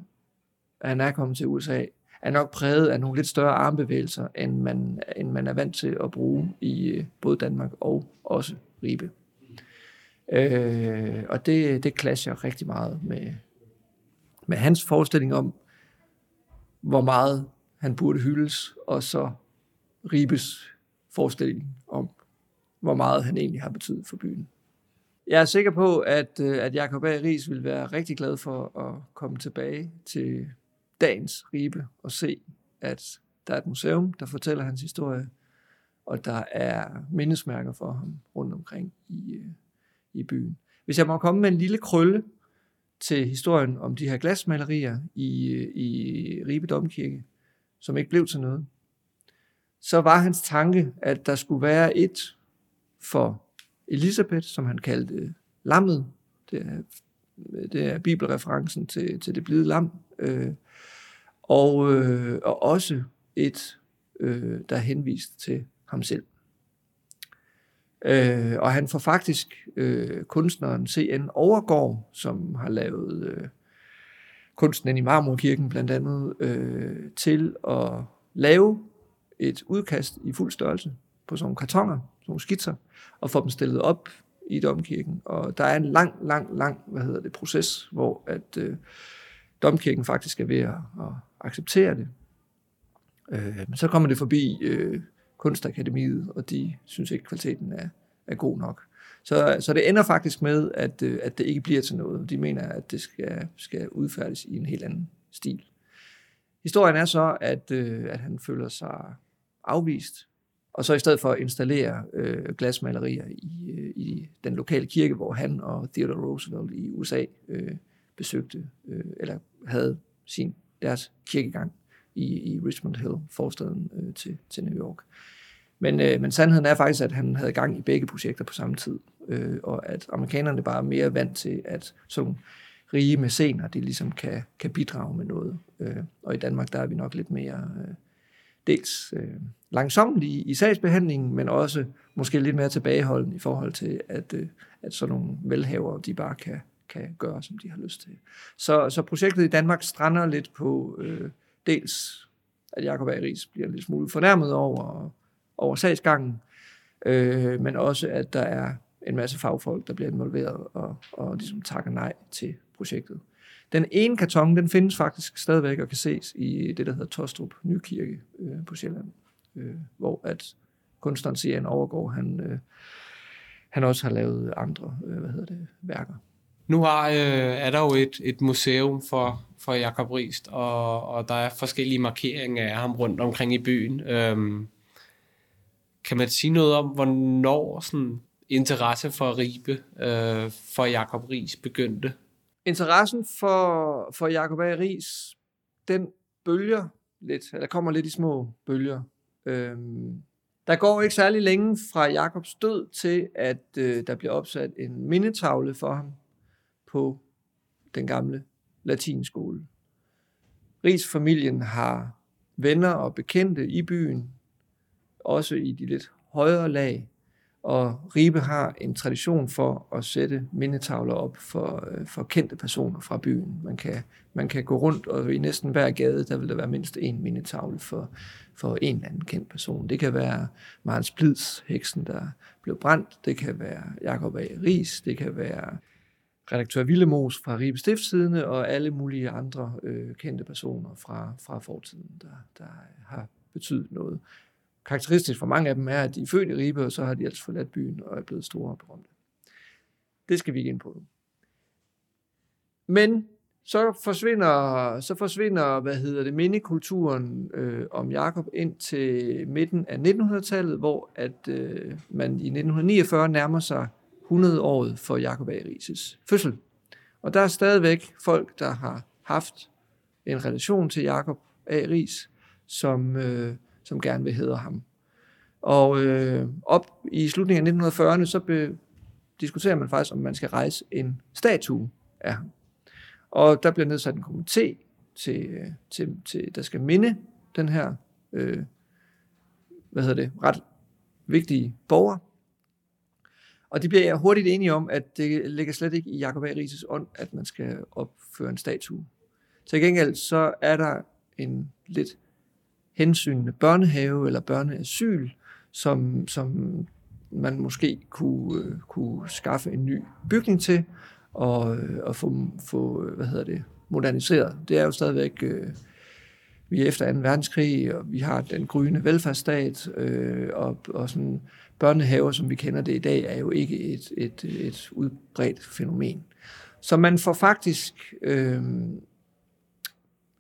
at han er kommet til USA, er nok præget af nogle lidt større armbevægelser, end man, end man er vant til at bruge i øh, både Danmark og også Ribe. Øh, og det, det clasher rigtig meget med, med hans forestilling om, hvor meget han burde hyldes, og så Ribes forestilling om, hvor meget han egentlig har betydet for byen. Jeg er sikker på, at, øh, at Jacob A. Ries vil være rigtig glad for at komme tilbage til dagens Ribe og se, at der er et museum, der fortæller hans historie, og der er mindesmærker for ham rundt omkring i, øh, i byen. Hvis jeg må komme med en lille krølle til historien om de her glasmalerier i, øh, i Ribe Domkirke, som ikke blev til noget, så var hans tanke, at der skulle være et for Elisabeth, som han kaldte lammet. Det er, det er bibelreferencen til, til det blide lam. Øh, og, øh, og også et, øh, der er henvist til ham selv. Øh, og han får faktisk øh, kunstneren C.N. Overgaard, som har lavet øh, kunsten i Marmorkirken blandt andet, øh, til at lave et udkast i fuld størrelse på sådan nogle kartonger, sådan nogle skitser, og få dem stillet op i domkirken. Og der er en lang, lang, lang, hvad hedder det, proces, hvor at øh, domkirken faktisk er ved at, at acceptere det. Øh, men så kommer det forbi øh, Kunstakademiet, og de synes ikke, kvaliteten er, er god nok. Så, så det ender faktisk med, at, øh, at det ikke bliver til noget. De mener, at det skal, skal udfærdes i en helt anden stil. Historien er så, at, øh, at han føler sig afvist, og så i stedet for at installere øh, glasmalerier i, øh, i den lokale kirke, hvor han og Theodore Roosevelt i USA øh, besøgte, øh, eller havde sin, deres kirkegang i, i Richmond Hill, forstaden øh, til, til New York. Men, øh, men sandheden er faktisk, at han havde gang i begge projekter på samme tid, øh, og at amerikanerne bare er mere vant til, at sådan rige mæscener, de ligesom kan, kan bidrage med noget. Øh, og i Danmark, der er vi nok lidt mere øh, dels øh, langsomlige i sagsbehandlingen, men også måske lidt mere tilbageholden i forhold til, at, øh, at sådan nogle velhavere, de bare kan, kan gøre, som de har lyst til. Så, så projektet i Danmark strander lidt på øh, dels, at Jacob A. Ries bliver lidt smule fornærmet over, over sagsgangen, øh, men også, at der er en masse fagfolk, der bliver involveret og, og ligesom takker nej til projektet. Den ene karton, den findes faktisk stadigvæk og kan ses i det, der hedder Tostrup Nykirke øh, på Sjælland, øh, hvor at kunstneren Sian Overgaard, han, øh, han også har lavet andre øh, hvad hedder det, værker. Nu har, øh, er der jo et, et museum for, for Jakob Rist, og, og der er forskellige markeringer af ham rundt omkring i byen. Øhm, kan man sige noget om, hvornår sådan interesse for Ribe øh, for Jakob Ries begyndte? Interessen for, for Jakob A. Ries, den bølger lidt, eller kommer lidt i små bølger. Øhm, der går ikke særlig længe fra Jakobs død til, at øh, der bliver opsat en mindetavle for ham på den gamle latinskole. Rigsfamilien har venner og bekendte i byen, også i de lidt højere lag, og Ribe har en tradition for at sætte mindetavler op for, øh, for kendte personer fra byen. Man kan, man kan gå rundt, og i næsten hver gade, der vil der være mindst en mindetavle for, for en eller anden kendt person. Det kan være Marens Blids, heksen, der blev brændt. Det kan være Jakob A. Ries. Det kan være redaktør Villemos fra Ribe Stiftstidende og alle mulige andre øh, kendte personer fra, fra fortiden, der, der har betydet noget karakteristisk for mange af dem er, at de er født i Ribe, og så har de altså forladt byen og er blevet store og berømte. Det skal vi ikke ind på nu. Men så forsvinder, så forsvinder hvad hedder det, mindekulturen øh, om Jakob ind til midten af 1900-tallet, hvor at øh, man i 1949 nærmer sig 100-året for Jakob A. Rises fødsel. Og der er stadigvæk folk, der har haft en relation til Jakob A. Ries, som, øh, som gerne vil hedre ham. Og øh, op i slutningen af 1940'erne, så be, diskuterer man faktisk, om man skal rejse en statue af ham. Og der bliver nedsat en komité, til, øh, til, til, der skal minde den her, øh, hvad hedder det, ret vigtige borger. Og de bliver hurtigt enige om, at det ligger slet ikke i Jacob A. Rises ånd, at man skal opføre en statue. Til gengæld så er der en lidt hensynende børnehave eller børneasyl, som, som man måske kunne, øh, kunne skaffe en ny bygning til og, øh, og få, få, øh, hvad hedder det, moderniseret. Det er jo stadigvæk, øh, vi er efter 2. verdenskrig, og vi har den gryende velfærdsstat, øh, og, og sådan børnehaver, som vi kender det i dag, er jo ikke et, et, et udbredt fænomen. Så man får faktisk øh,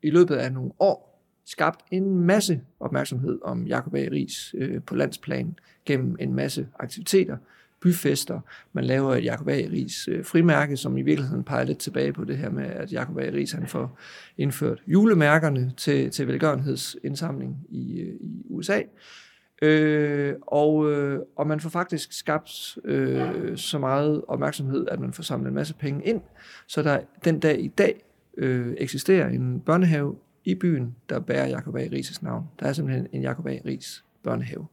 i løbet af nogle år skabt en masse opmærksomhed om Jacob A. Ries øh, på landsplan gennem en masse aktiviteter, byfester. Man laver et Jacob A. Ries øh, frimærke, som i virkeligheden peger lidt tilbage på det her med, at Jacob A. Ries han får indført julemærkerne til, til velgørenhedsindsamling i, øh, i USA. Øh, og, øh, og man får faktisk skabt øh, så meget opmærksomhed, at man får samlet en masse penge ind, så der den dag i dag øh, eksisterer en børnehave i byen, der bærer Jacob A. Rises navn. Der er simpelthen en Jacob A. Ries børnehave,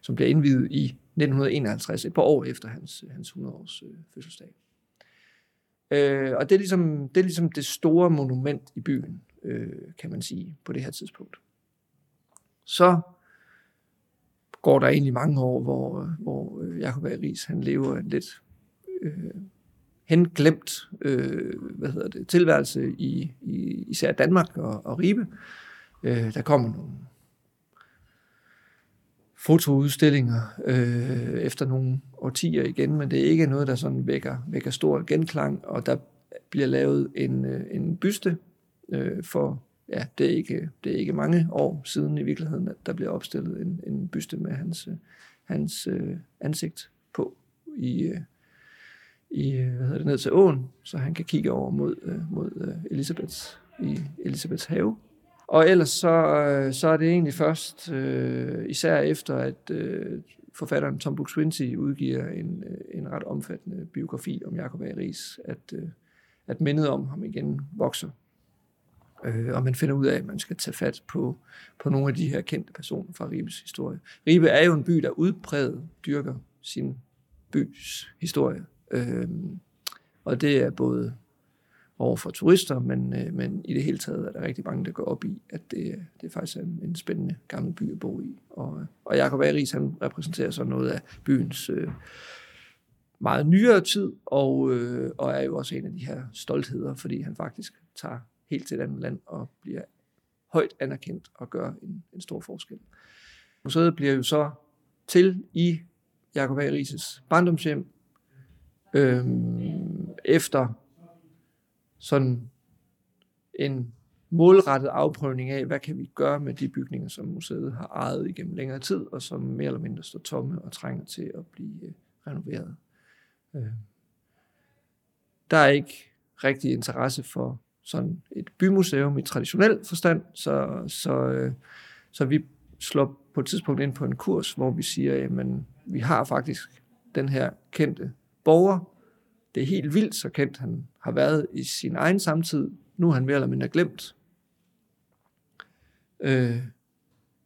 som bliver indvidet i 1951, et par år efter hans, hans 100-års øh, fødselsdag. Øh, og det er, ligesom, det er ligesom det store monument i byen, øh, kan man sige, på det her tidspunkt. Så går der egentlig mange år, hvor, hvor øh, Jacob A. Ries han lever en lidt øh, henglemt øh, hvad hedder det, tilværelse i, i især Danmark og, og Ribe. Øh, der kommer nogle fotoudstillinger øh, efter nogle årtier igen, men det er ikke noget, der sådan vækker, vækker stor genklang, og der bliver lavet en, øh, en byste øh, for, ja, det er, ikke, det er ikke mange år siden i virkeligheden, at der bliver opstillet en, en byste med hans, øh, hans øh, ansigt på i, øh, i, hvad hedder det, ned til åen, så han kan kigge over mod, øh, mod øh, Elisabeths, i Elisabeths have. Og ellers så, øh, så er det egentlig først, øh, især efter at øh, forfatteren Tom Buk-Swienty udgiver en, øh, en ret omfattende biografi om Jacob A. Ries, at, øh, at mindet om ham igen vokser. Øh, og man finder ud af, at man skal tage fat på, på nogle af de her kendte personer fra Ribes historie. Ribe er jo en by, der udpræget dyrker sin bys historie. Øh, og det er både over for turister, men, øh, men i det hele taget er der rigtig mange, der går op i, at det, det er faktisk en, en spændende gammel by at bo i. Og, og Jacob Aris, han repræsenterer så noget af byens øh, meget nyere tid, og, øh, og er jo også en af de her stoltheder, fordi han faktisk tager helt til et andet land og bliver højt anerkendt og gør en, en stor forskel. Museet bliver jo så til i Jacob Aris' barndomshjem, øhm, efter sådan en målrettet afprøvning af, hvad kan vi gøre med de bygninger, som museet har ejet igennem længere tid, og som mere eller mindre står tomme og trænger til at blive øh, renoveret. Øh. Der er ikke rigtig interesse for sådan et bymuseum i traditionel forstand, så, så, øh, så vi slår på et tidspunkt ind på en kurs, hvor vi siger, at vi har faktisk den her kendte borger. Det er helt vildt så kendt, han har været i sin egen samtid. Nu er han mere eller mindre glemt. Øh,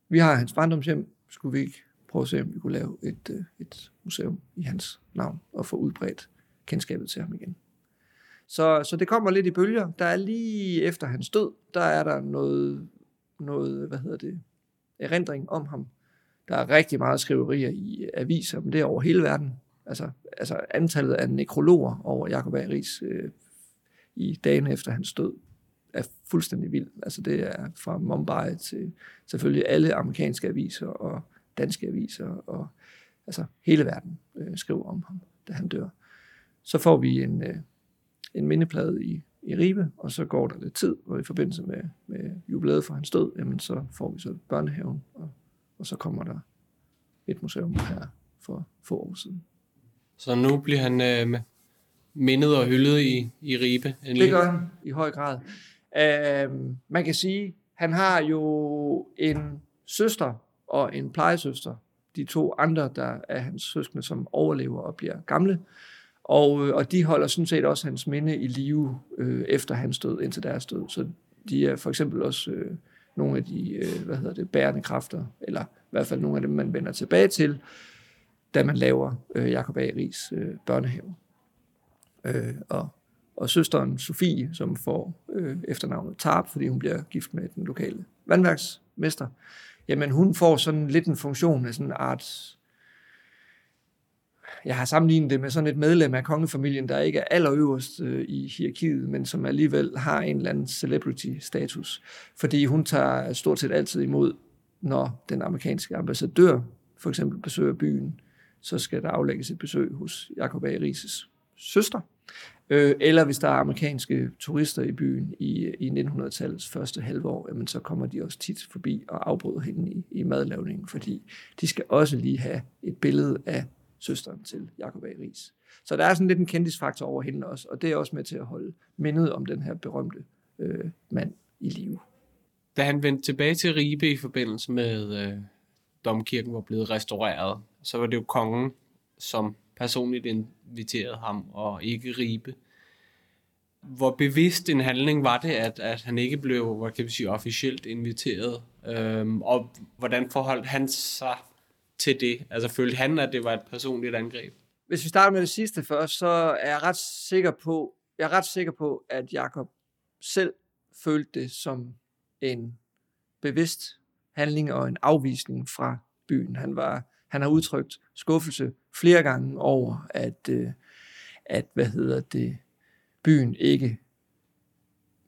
vi har hans barndomshjem. Skulle vi ikke prøve at se, om vi kunne lave et, øh, et museum i hans navn og få udbredt kendskabet til ham igen. Så, så det kommer lidt i bølger. Der er lige efter hans død, der er der noget, noget hvad hedder det, erindring om ham. Der er rigtig meget skriverier i aviser, men det er over hele verden. Altså, altså antallet af nekrologer over Jacob A. Ries øh, i dagen efter hans død er fuldstændig vild. Altså det er fra Mumbai til selvfølgelig alle amerikanske aviser og danske aviser og altså hele verden øh, skriver om ham, da han dør. Så får vi en, øh, en mindeplade i, i Ribe, og så går der lidt tid, og i forbindelse med, med jubilæet for hans død, jamen så får vi så børnehaven, og, og så kommer der et museum her for få år siden. Så nu bliver han øh, mindet og hyldet i, i Ribe? Det gør han i høj grad. Uh, man kan sige, han har jo en søster og en plejesøster, de to andre, der er hans søskende, som overlever og bliver gamle. Og, øh, og de holder sådan set også hans minde i live øh, efter hans død, indtil deres død. Så de er for eksempel også øh, nogle af de øh, hvad hedder det, bærende kræfter, eller i hvert fald nogle af dem, man vender tilbage til, da man laver øh, Jacob A. Ries øh, børnehave. Øh, og, og søsteren Sofie, som får øh, efternavnet Tarp, fordi hun bliver gift med den lokale vandværksmester, jamen hun får sådan lidt en funktion af sådan en art jeg har sammenlignet det med sådan et medlem af kongefamilien, der ikke er allerøverst øh, i hierarkiet, men som alligevel har en eller anden celebrity-status. Fordi hun tager stort set altid imod, når den amerikanske ambassadør for eksempel besøger byen, så skal der aflægges et besøg hos Jacob A. Rises søster. Øh, eller hvis der er amerikanske turister i byen i, i 1900-tallets første halvår, jamen så kommer de også tit forbi og afbryder hende i, i madlavningen, fordi de skal også lige have et billede af søsteren til Jacob A. Ries. Så der er sådan lidt en kendisfaktor over hende også, og det er også med til at holde mindet om den her berømte øh, mand i live. Da han vendte tilbage til Ribe i forbindelse med øh, domkirken var blevet restaureret, så var det jo kongen, som personligt inviterede ham, og ikke Ribe. Hvor bevidst en handling var det, at, at han ikke blev, hvad kan vi sige, officielt inviteret? Øhm, og hvordan forholdt han sig til det? Altså følte han, at det var et personligt angreb? Hvis vi starter med det sidste først, så er jeg ret sikker på, jeg er ret sikker på, at Jakob selv følte det som en bevidst handling og en afvisning fra byen. Han var han har udtrykt skuffelse flere gange over, at, øh, at hvad hedder det, byen ikke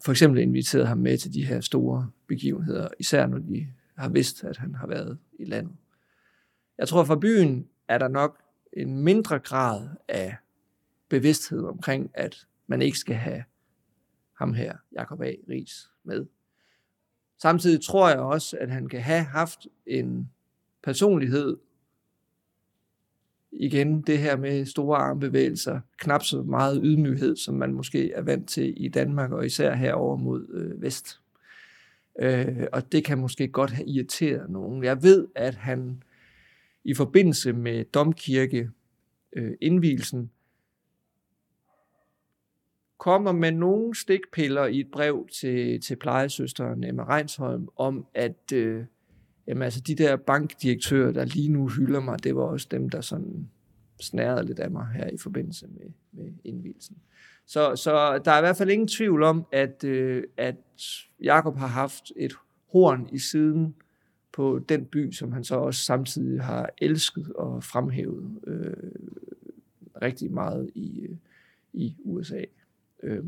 for eksempel inviterede ham med til de her store begivenheder, især når de har vidst, at han har været i landet. Jeg tror, for byen er der nok en mindre grad af bevidsthed omkring, at man ikke skal have ham her, Jakob A. Ries, med. Samtidig tror jeg også, at han kan have haft en personlighed, igen det her med store armbevægelser, knap så meget ydmyghed, som man måske er vant til i Danmark, og især herover mod øh, vest. Øh, og det kan måske godt have irriteret nogen. Jeg ved, at han i forbindelse med domkirke øh, indvielsen, kommer med nogle stikpiller i et brev til, til plejesøsteren Emma Reinsholm om, at øh, jamen, altså, de der bankdirektører, der lige nu hylder mig, det var også dem, der sådan snærede lidt af mig her i forbindelse med, med indvielsen. Så, så der er i hvert fald ingen tvivl om, at, øh, at Jakob har haft et horn i siden på den by, som han så også samtidig har elsket og fremhævet øh, rigtig meget i, øh, i USA. Øh,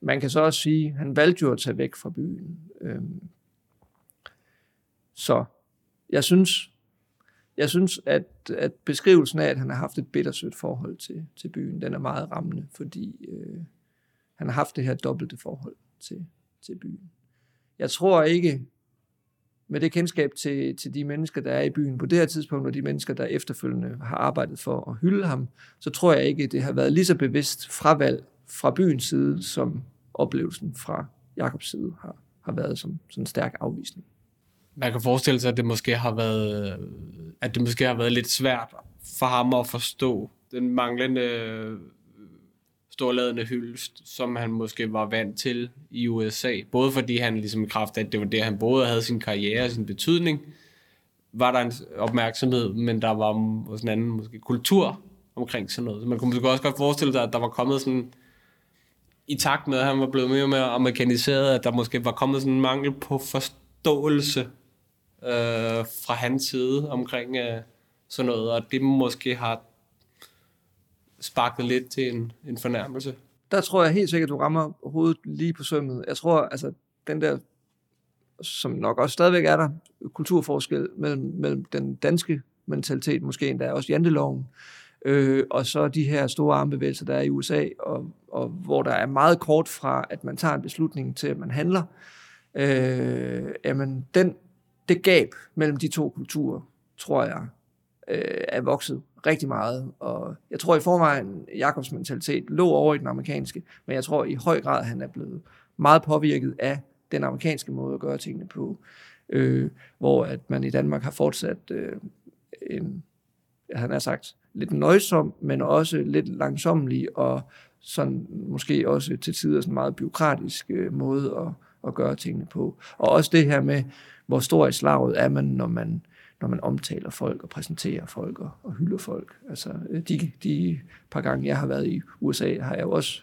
man kan så også sige, at han valgte jo at tage væk fra byen. Øh, så jeg synes, jeg synes at, at beskrivelsen af, at han har haft et bittersødt forhold til, til byen, den er meget rammende, fordi øh, han har haft det her dobbelte forhold til, til byen. Jeg tror ikke, med det kendskab til, til de mennesker, der er i byen på det her tidspunkt, og de mennesker, der efterfølgende har arbejdet for at hylde ham, så tror jeg ikke, det har været lige så bevidst fravalg fra byens side, som oplevelsen fra Jakobs side har, har været som sådan en stærk afvisning man kan forestille sig, at det måske har været, at det måske har været lidt svært for ham at forstå den manglende øh, storladende hyldest, som han måske var vant til i USA. Både fordi han ligesom i kraft af, at det var der, han både havde sin karriere og sin betydning, var der en opmærksomhed, men der var sådan en anden måske kultur omkring sådan noget. Så man kunne måske også godt forestille sig, at der var kommet sådan, i takt med, at han var blevet mere og mere amerikaniseret, at der måske var kommet sådan en mangel på forståelse øh, fra hans side omkring øh, sådan noget, og det måske har sparket lidt til en, en fornærmelse. Der tror jeg helt sikkert, at du rammer hovedet lige på sømmet. Jeg tror, altså, den der, som nok også stadigvæk er der, kulturforskel mellem, mellem den danske mentalitet, måske endda også janteloven, øh, og så de her store armbevægelser, der er i USA, og, og hvor der er meget kort fra, at man tager en beslutning til, at man handler. Øh, jamen, den, det gab mellem de to kulturer, tror jeg, øh, er vokset rigtig meget. Og jeg tror i forvejen, Jakobs mentalitet lå over i den amerikanske, men jeg tror i høj grad, han er blevet meget påvirket af den amerikanske måde at gøre tingene på. Øh, hvor at man i Danmark har fortsat øh, en, han har sagt, lidt nøjsom, men også lidt langsommelig og sådan måske også til tider sådan en meget byråkratisk øh, måde at, at gøre tingene på. Og også det her med, hvor stor i slaget er man, når man når man omtaler folk og præsenterer folk og, og hylder folk. Altså de, de par gange, jeg har været i USA, har jeg jo også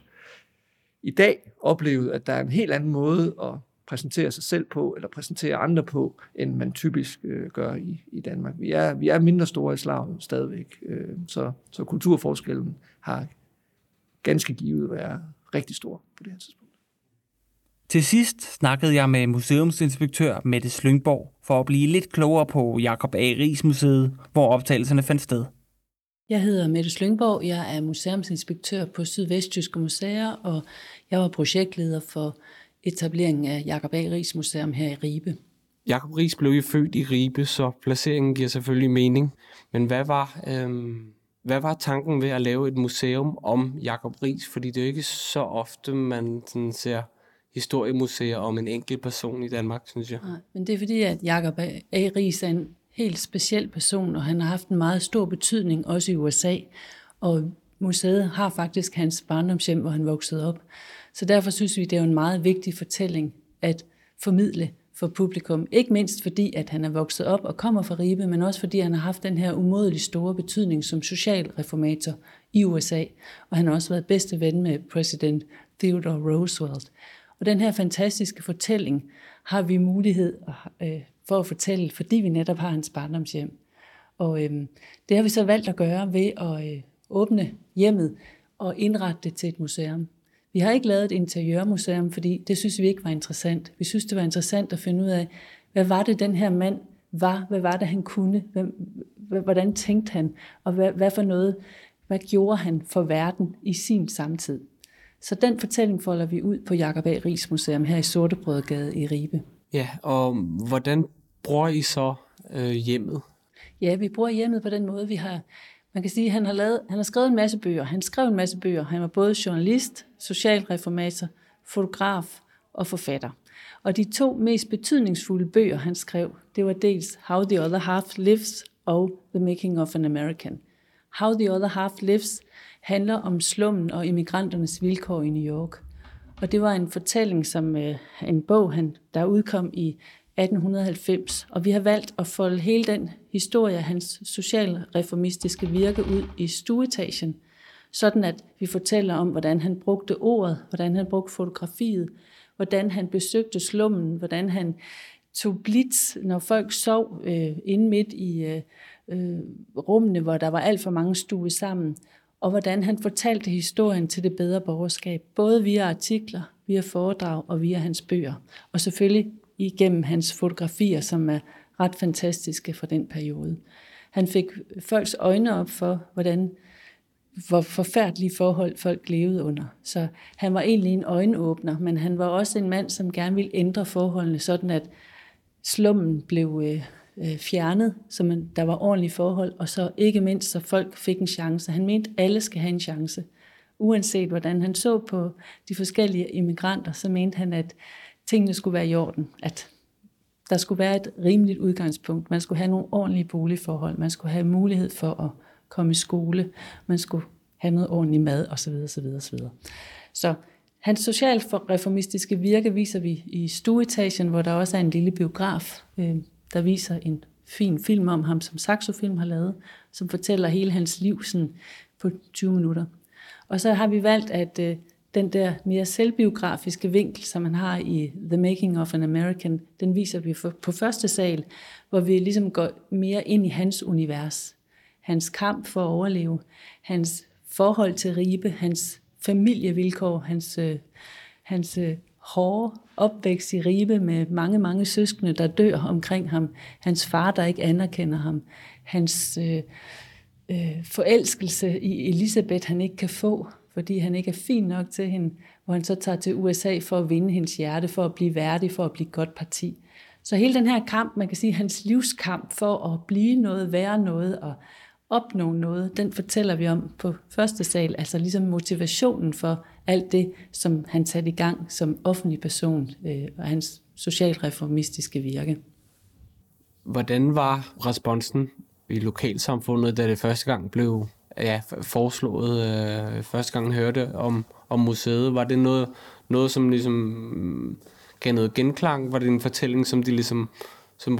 i dag oplevet, at der er en helt anden måde at præsentere sig selv på, eller præsentere andre på, end man typisk øh, gør i, i Danmark. Vi er, vi er mindre store i slaget stadigvæk, øh, så, så kulturforskellen har ganske givet været rigtig stor på det her tidspunkt. Til sidst snakkede jeg med museumsinspektør Mette Slyngborg for at blive lidt klogere på Jakob A. Ries Museet, hvor optagelserne fandt sted. Jeg hedder Mette Slyngborg, jeg er museumsinspektør på Sydvestjyske Museer, og jeg var projektleder for etableringen af Jakob A. Ries Museum her i Ribe. Jakob Ries blev jo født i Ribe, så placeringen giver selvfølgelig mening. Men hvad var, øhm, hvad var tanken ved at lave et museum om Jakob Ries? Fordi det er jo ikke så ofte, man sådan ser historiemuseer om en enkelt person i Danmark, synes jeg. Nej, men det er fordi, at Jacob A. Ries er en helt speciel person, og han har haft en meget stor betydning også i USA. Og museet har faktisk hans barndomshjem, hvor han voksede op. Så derfor synes vi, det er en meget vigtig fortælling at formidle for publikum. Ikke mindst fordi, at han er vokset op og kommer fra Ribe, men også fordi han har haft den her umådelig store betydning som socialreformator i USA. Og han har også været bedste ven med præsident Theodore Roosevelt. Og den her fantastiske fortælling har vi mulighed øh, for at fortælle, fordi vi netop har hans barndomshjem. Og øh, det har vi så valgt at gøre ved at øh, åbne hjemmet og indrette det til et museum. Vi har ikke lavet et interiørmuseum, fordi det synes vi ikke var interessant. Vi synes, det var interessant at finde ud af, hvad var det, den her mand var? Hvad var det, han kunne? Hvordan tænkte han? Og hvad, hvad for noget, hvad gjorde han for verden i sin samtid? Så den fortælling folder vi ud på Jakob A. Ries Museum her i Sortebrødgade i Ribe. Ja, og hvordan bruger I så øh, hjemmet? Ja, vi bruger hjemmet på den måde, vi har... Man kan sige, at han har, lavet, han har skrevet en masse bøger. Han skrev en masse bøger. Han var både journalist, socialreformator, fotograf og forfatter. Og de to mest betydningsfulde bøger, han skrev, det var dels How the Other Half Lives og The Making of an American. How the Other Half Lives handler om slummen og immigranternes vilkår i New York. Og det var en fortælling, som øh, en bog, han, der udkom i 1890, og vi har valgt at folde hele den historie af hans socialreformistiske virke ud i stueetagen, sådan at vi fortæller om, hvordan han brugte ordet, hvordan han brugte fotografiet, hvordan han besøgte slummen, hvordan han tog blitz, når folk sov øh, inde midt i øh, øh, rummene, hvor der var alt for mange stue sammen, og hvordan han fortalte historien til det bedre borgerskab, både via artikler, via foredrag og via hans bøger. Og selvfølgelig igennem hans fotografier, som er ret fantastiske fra den periode. Han fik folks øjne op for, hvordan hvor forfærdelige forhold folk levede under. Så han var egentlig en øjenåbner, men han var også en mand, som gerne ville ændre forholdene, sådan at slummen blev øh, øh, fjernet, så man, der var ordentlige forhold, og så ikke mindst, så folk fik en chance. Han mente, at alle skal have en chance. Uanset hvordan han så på de forskellige immigranter, så mente han, at tingene skulle være i orden. At der skulle være et rimeligt udgangspunkt. Man skulle have nogle ordentlige boligforhold. Man skulle have mulighed for at komme i skole. Man skulle have noget ordentlig mad osv. osv., osv. Så hans socialreformistiske virke viser vi i stueetagen, hvor der også er en lille biograf, øh, der viser en fin film om ham, som Saxofilm har lavet, som fortæller hele hans liv sådan på 20 minutter. Og så har vi valgt, at øh, den der mere selvbiografiske vinkel, som man har i The Making of an American, den viser vi på første sal, hvor vi ligesom går mere ind i hans univers. Hans kamp for at overleve, hans forhold til Ribe, hans familievilkår, hans, øh, hans øh, hårde opvækst i Ribe med mange, mange søskende, der dør omkring ham, hans far, der ikke anerkender ham, hans øh, øh, forelskelse i Elisabeth, han ikke kan få, fordi han ikke er fin nok til hende, hvor han så tager til USA for at vinde hendes hjerte, for at blive værdig, for at blive godt parti. Så hele den her kamp, man kan sige, hans livskamp for at blive noget, være noget og opnå noget, den fortæller vi om på første sal, altså ligesom motivationen for alt det, som han satte i gang som offentlig person øh, og hans socialreformistiske virke. Hvordan var responsen i lokalsamfundet, da det første gang blev ja, foreslået, øh, første gang hørte om, om museet? Var det noget, noget som ligesom mm, gav noget genklang? Var det en fortælling, som de ligesom som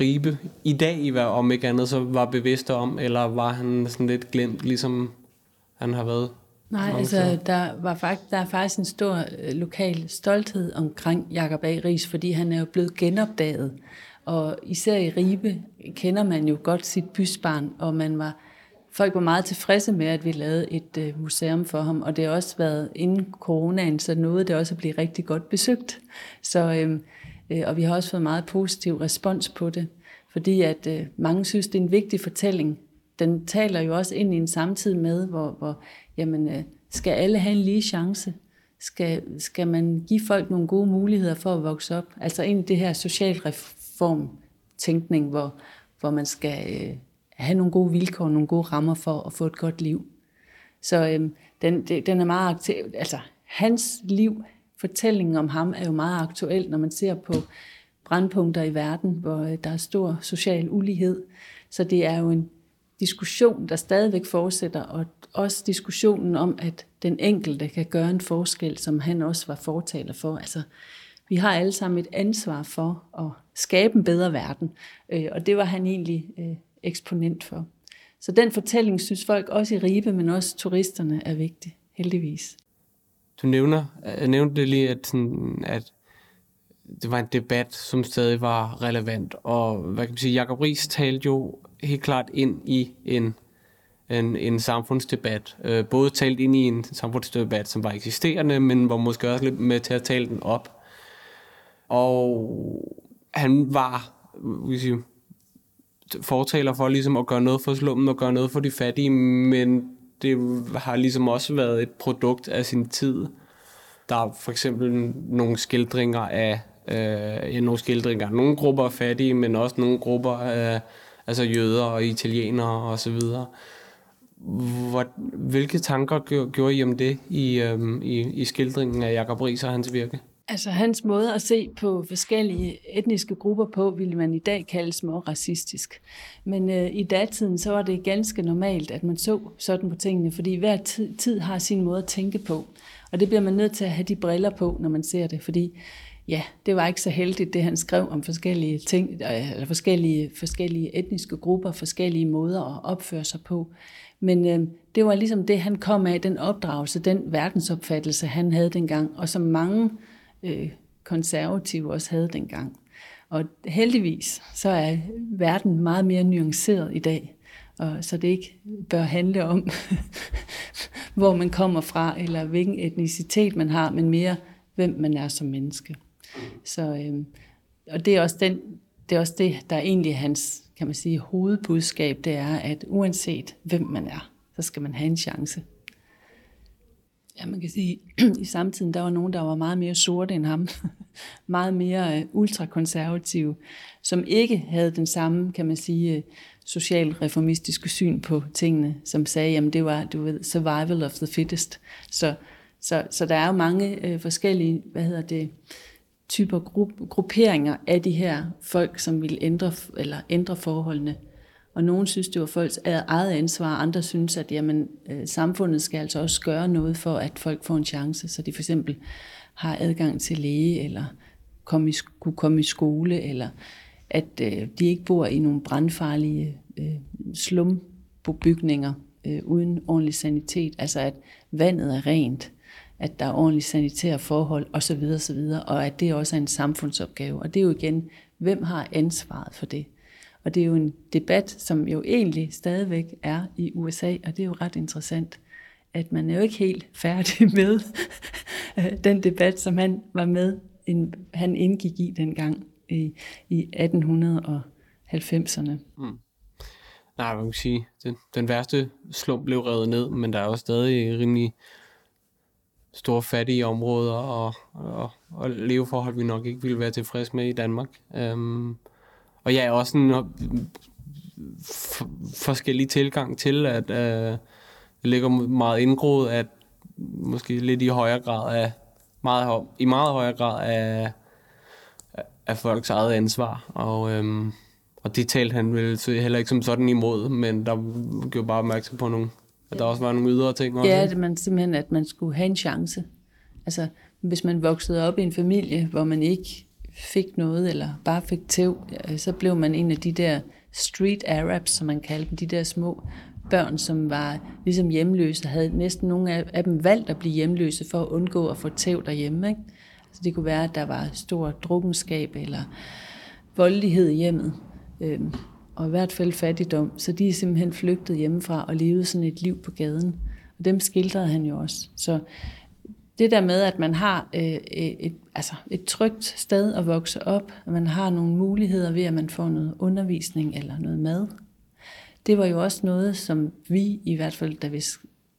Ribe i dag, i om ikke andet, så var bevidst om, eller var han sådan lidt glemt, ligesom han har været? Nej, altså der, var faktisk, der er faktisk en stor øh, lokal stolthed omkring Jakob A. Ries, fordi han er jo blevet genopdaget. Og især i Ribe kender man jo godt sit bysbarn, og man var, folk var meget tilfredse med, at vi lavede et øh, museum for ham, og det har også været inden coronaen, så nåede det også at blive rigtig godt besøgt. Så øh, Øh, og vi har også fået meget positiv respons på det, fordi at øh, mange synes, det er en vigtig fortælling. Den taler jo også ind i en samtid med, hvor, hvor jamen, øh, skal alle have en lige chance? Skal, skal man give folk nogle gode muligheder for at vokse op? Altså ind i det her socialreform-tænkning, hvor, hvor man skal øh, have nogle gode vilkår, nogle gode rammer for at få et godt liv. Så øh, den, den er meget aktiv. Altså, hans liv, fortællingen om ham er jo meget aktuel, når man ser på brandpunkter i verden, hvor øh, der er stor social ulighed. Så det er jo en diskussion, der stadigvæk fortsætter, og også diskussionen om, at den enkelte kan gøre en forskel, som han også var fortaler for. Altså, vi har alle sammen et ansvar for at skabe en bedre verden, øh, og det var han egentlig øh, eksponent for. Så den fortælling synes folk også i Ribe, men også turisterne er vigtig, heldigvis. Du nævner, jeg nævnte det lige, at, sådan, at det var en debat, som stadig var relevant, og hvad kan man sige, Jacob Ries talte jo helt klart ind i en, en, en samfundsdebat. Øh, både talt ind i en samfundsdebat, som var eksisterende, men var måske også lidt med til at tale den op. Og han var, vil sige, fortaler for ligesom at gøre noget for slummen og gøre noget for de fattige, men det har ligesom også været et produkt af sin tid. Der er for eksempel nogle skildringer af øh, ja, nogle skildringer nogle grupper er fattige, men også nogle grupper af altså jøder og italienere og så videre. Hvor, hvilke tanker gjorde I om det i, øhm, i, i skildringen af Jacob Ries og hans virke? Altså hans måde at se på forskellige etniske grupper på, ville man i dag kalde små racistisk. Men øh, i datiden, så var det ganske normalt, at man så sådan på tingene, fordi hver tid, tid har sin måde at tænke på. Og det bliver man nødt til at have de briller på, når man ser det, fordi ja, det var ikke så heldigt, det han skrev om forskellige ting, øh, eller forskellige, forskellige etniske grupper, forskellige måder at opføre sig på. Men øh, det var ligesom det, han kom af, den opdragelse, den verdensopfattelse, han havde dengang, og som mange øh, konservative også havde dengang. Og heldigvis, så er verden meget mere nuanceret i dag, og så det ikke bør handle om, hvor man kommer fra, eller hvilken etnicitet man har, men mere, hvem man er som menneske. Så, øh, og det er, også den, det er også det, der er egentlig hans kan man sige, hovedbudskab, det er, at uanset hvem man er, så skal man have en chance. Ja, man kan sige, i samtiden, der var nogen, der var meget mere sorte end ham. meget mere uh, ultrakonservative, som ikke havde den samme, kan man sige, øh, socialreformistiske syn på tingene, som sagde, jamen det var, du ved, survival of the fittest. Så, så, så der er jo mange øh, forskellige, hvad hedder det, typer gru- grupperinger af de her folk, som ville ændre, eller ændre forholdene. Og nogen synes, det var folks eget ansvar, andre synes, at jamen, øh, samfundet skal altså også gøre noget for, at folk får en chance, så de for eksempel har adgang til læge, eller komme i, kunne komme i skole, eller at øh, de ikke bor i nogle brandfarlige øh, slumbygninger øh, uden ordentlig sanitet, altså at vandet er rent, at der er ordentlige sanitære forhold osv. osv., og at det også er en samfundsopgave. Og det er jo igen, hvem har ansvaret for det? Og det er jo en debat, som jo egentlig stadigvæk er i USA, og det er jo ret interessant, at man er jo ikke helt færdig med øh, den debat, som han var med, han indgik i dengang i, i 1890'erne. Mm. Nej, man kan sige, den, den værste slum blev revet ned, men der er jo stadig rimelig store fattige områder og, og, og leveforhold, vi nok ikke ville være tilfreds med i Danmark. Øhm, og ja, også en f- forskellig tilgang til, at øh, det ligger meget indgroet, at måske lidt i højere grad af, meget, i meget højere grad af, af folks eget ansvar. Og, øhm, og det talte han vel heller ikke som sådan imod, men der gjorde bare opmærksom på nogle, at der også var nogle ydre ting. Også. Ja, det man simpelthen, at man skulle have en chance. Altså, hvis man voksede op i en familie, hvor man ikke fik noget, eller bare fik tæv, så blev man en af de der street arabs, som man kaldte dem, de der små børn, som var ligesom hjemløse, havde næsten nogle af dem valgt at blive hjemløse for at undgå at få tæv derhjemme. Ikke? Altså det kunne være, at der var stor drukkenskab eller voldelighed i hjemmet, øhm, og i hvert fald fattigdom. Så de er simpelthen flygtet hjemmefra og levede sådan et liv på gaden. Og dem skildrede han jo også. Så det der med, at man har øh, øh et, altså et trygt sted at vokse op, at man har nogle muligheder ved, at man får noget undervisning eller noget mad, det var jo også noget, som vi i hvert fald, da vi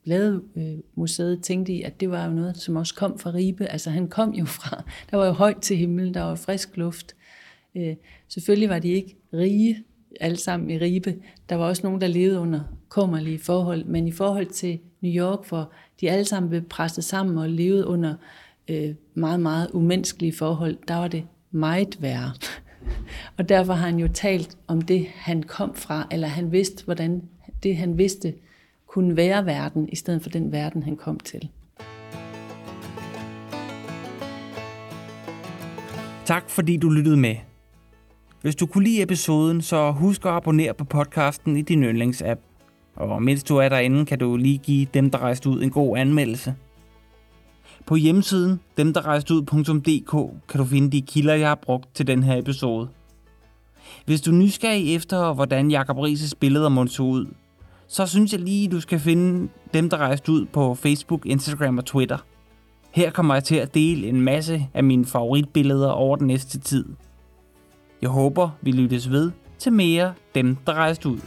lavede øh, museet, tænkte i, at det var jo noget, som også kom fra Ribe. Altså han kom jo fra, der var jo højt til himlen, der var frisk luft. Øh, selvfølgelig var de ikke rige alle sammen i Ribe. Der var også nogen, der levede under kummerlige forhold, men i forhold til New York, hvor de alle sammen blev presset sammen og levede under øh, meget, meget umenneskelige forhold, der var det meget værre. Og derfor har han jo talt om det, han kom fra, eller han vidste, hvordan det, han vidste, kunne være verden, i stedet for den verden, han kom til. Tak fordi du lyttede med. Hvis du kunne lide episoden, så husk at abonnere på podcasten i din yndlingsapp. Og mens du er derinde, kan du lige give dem, der rejste ud, en god anmeldelse. På hjemmesiden demderrejsteud.dk kan du finde de kilder, jeg har brugt til den her episode. Hvis du er nysgerrig efter, hvordan Jacob Rises billeder må se ud, så synes jeg lige, du skal finde dem, der rejste ud på Facebook, Instagram og Twitter. Her kommer jeg til at dele en masse af mine favoritbilleder over den næste tid. Jeg håber, vi lyttes ved til mere dem, der rejste ud.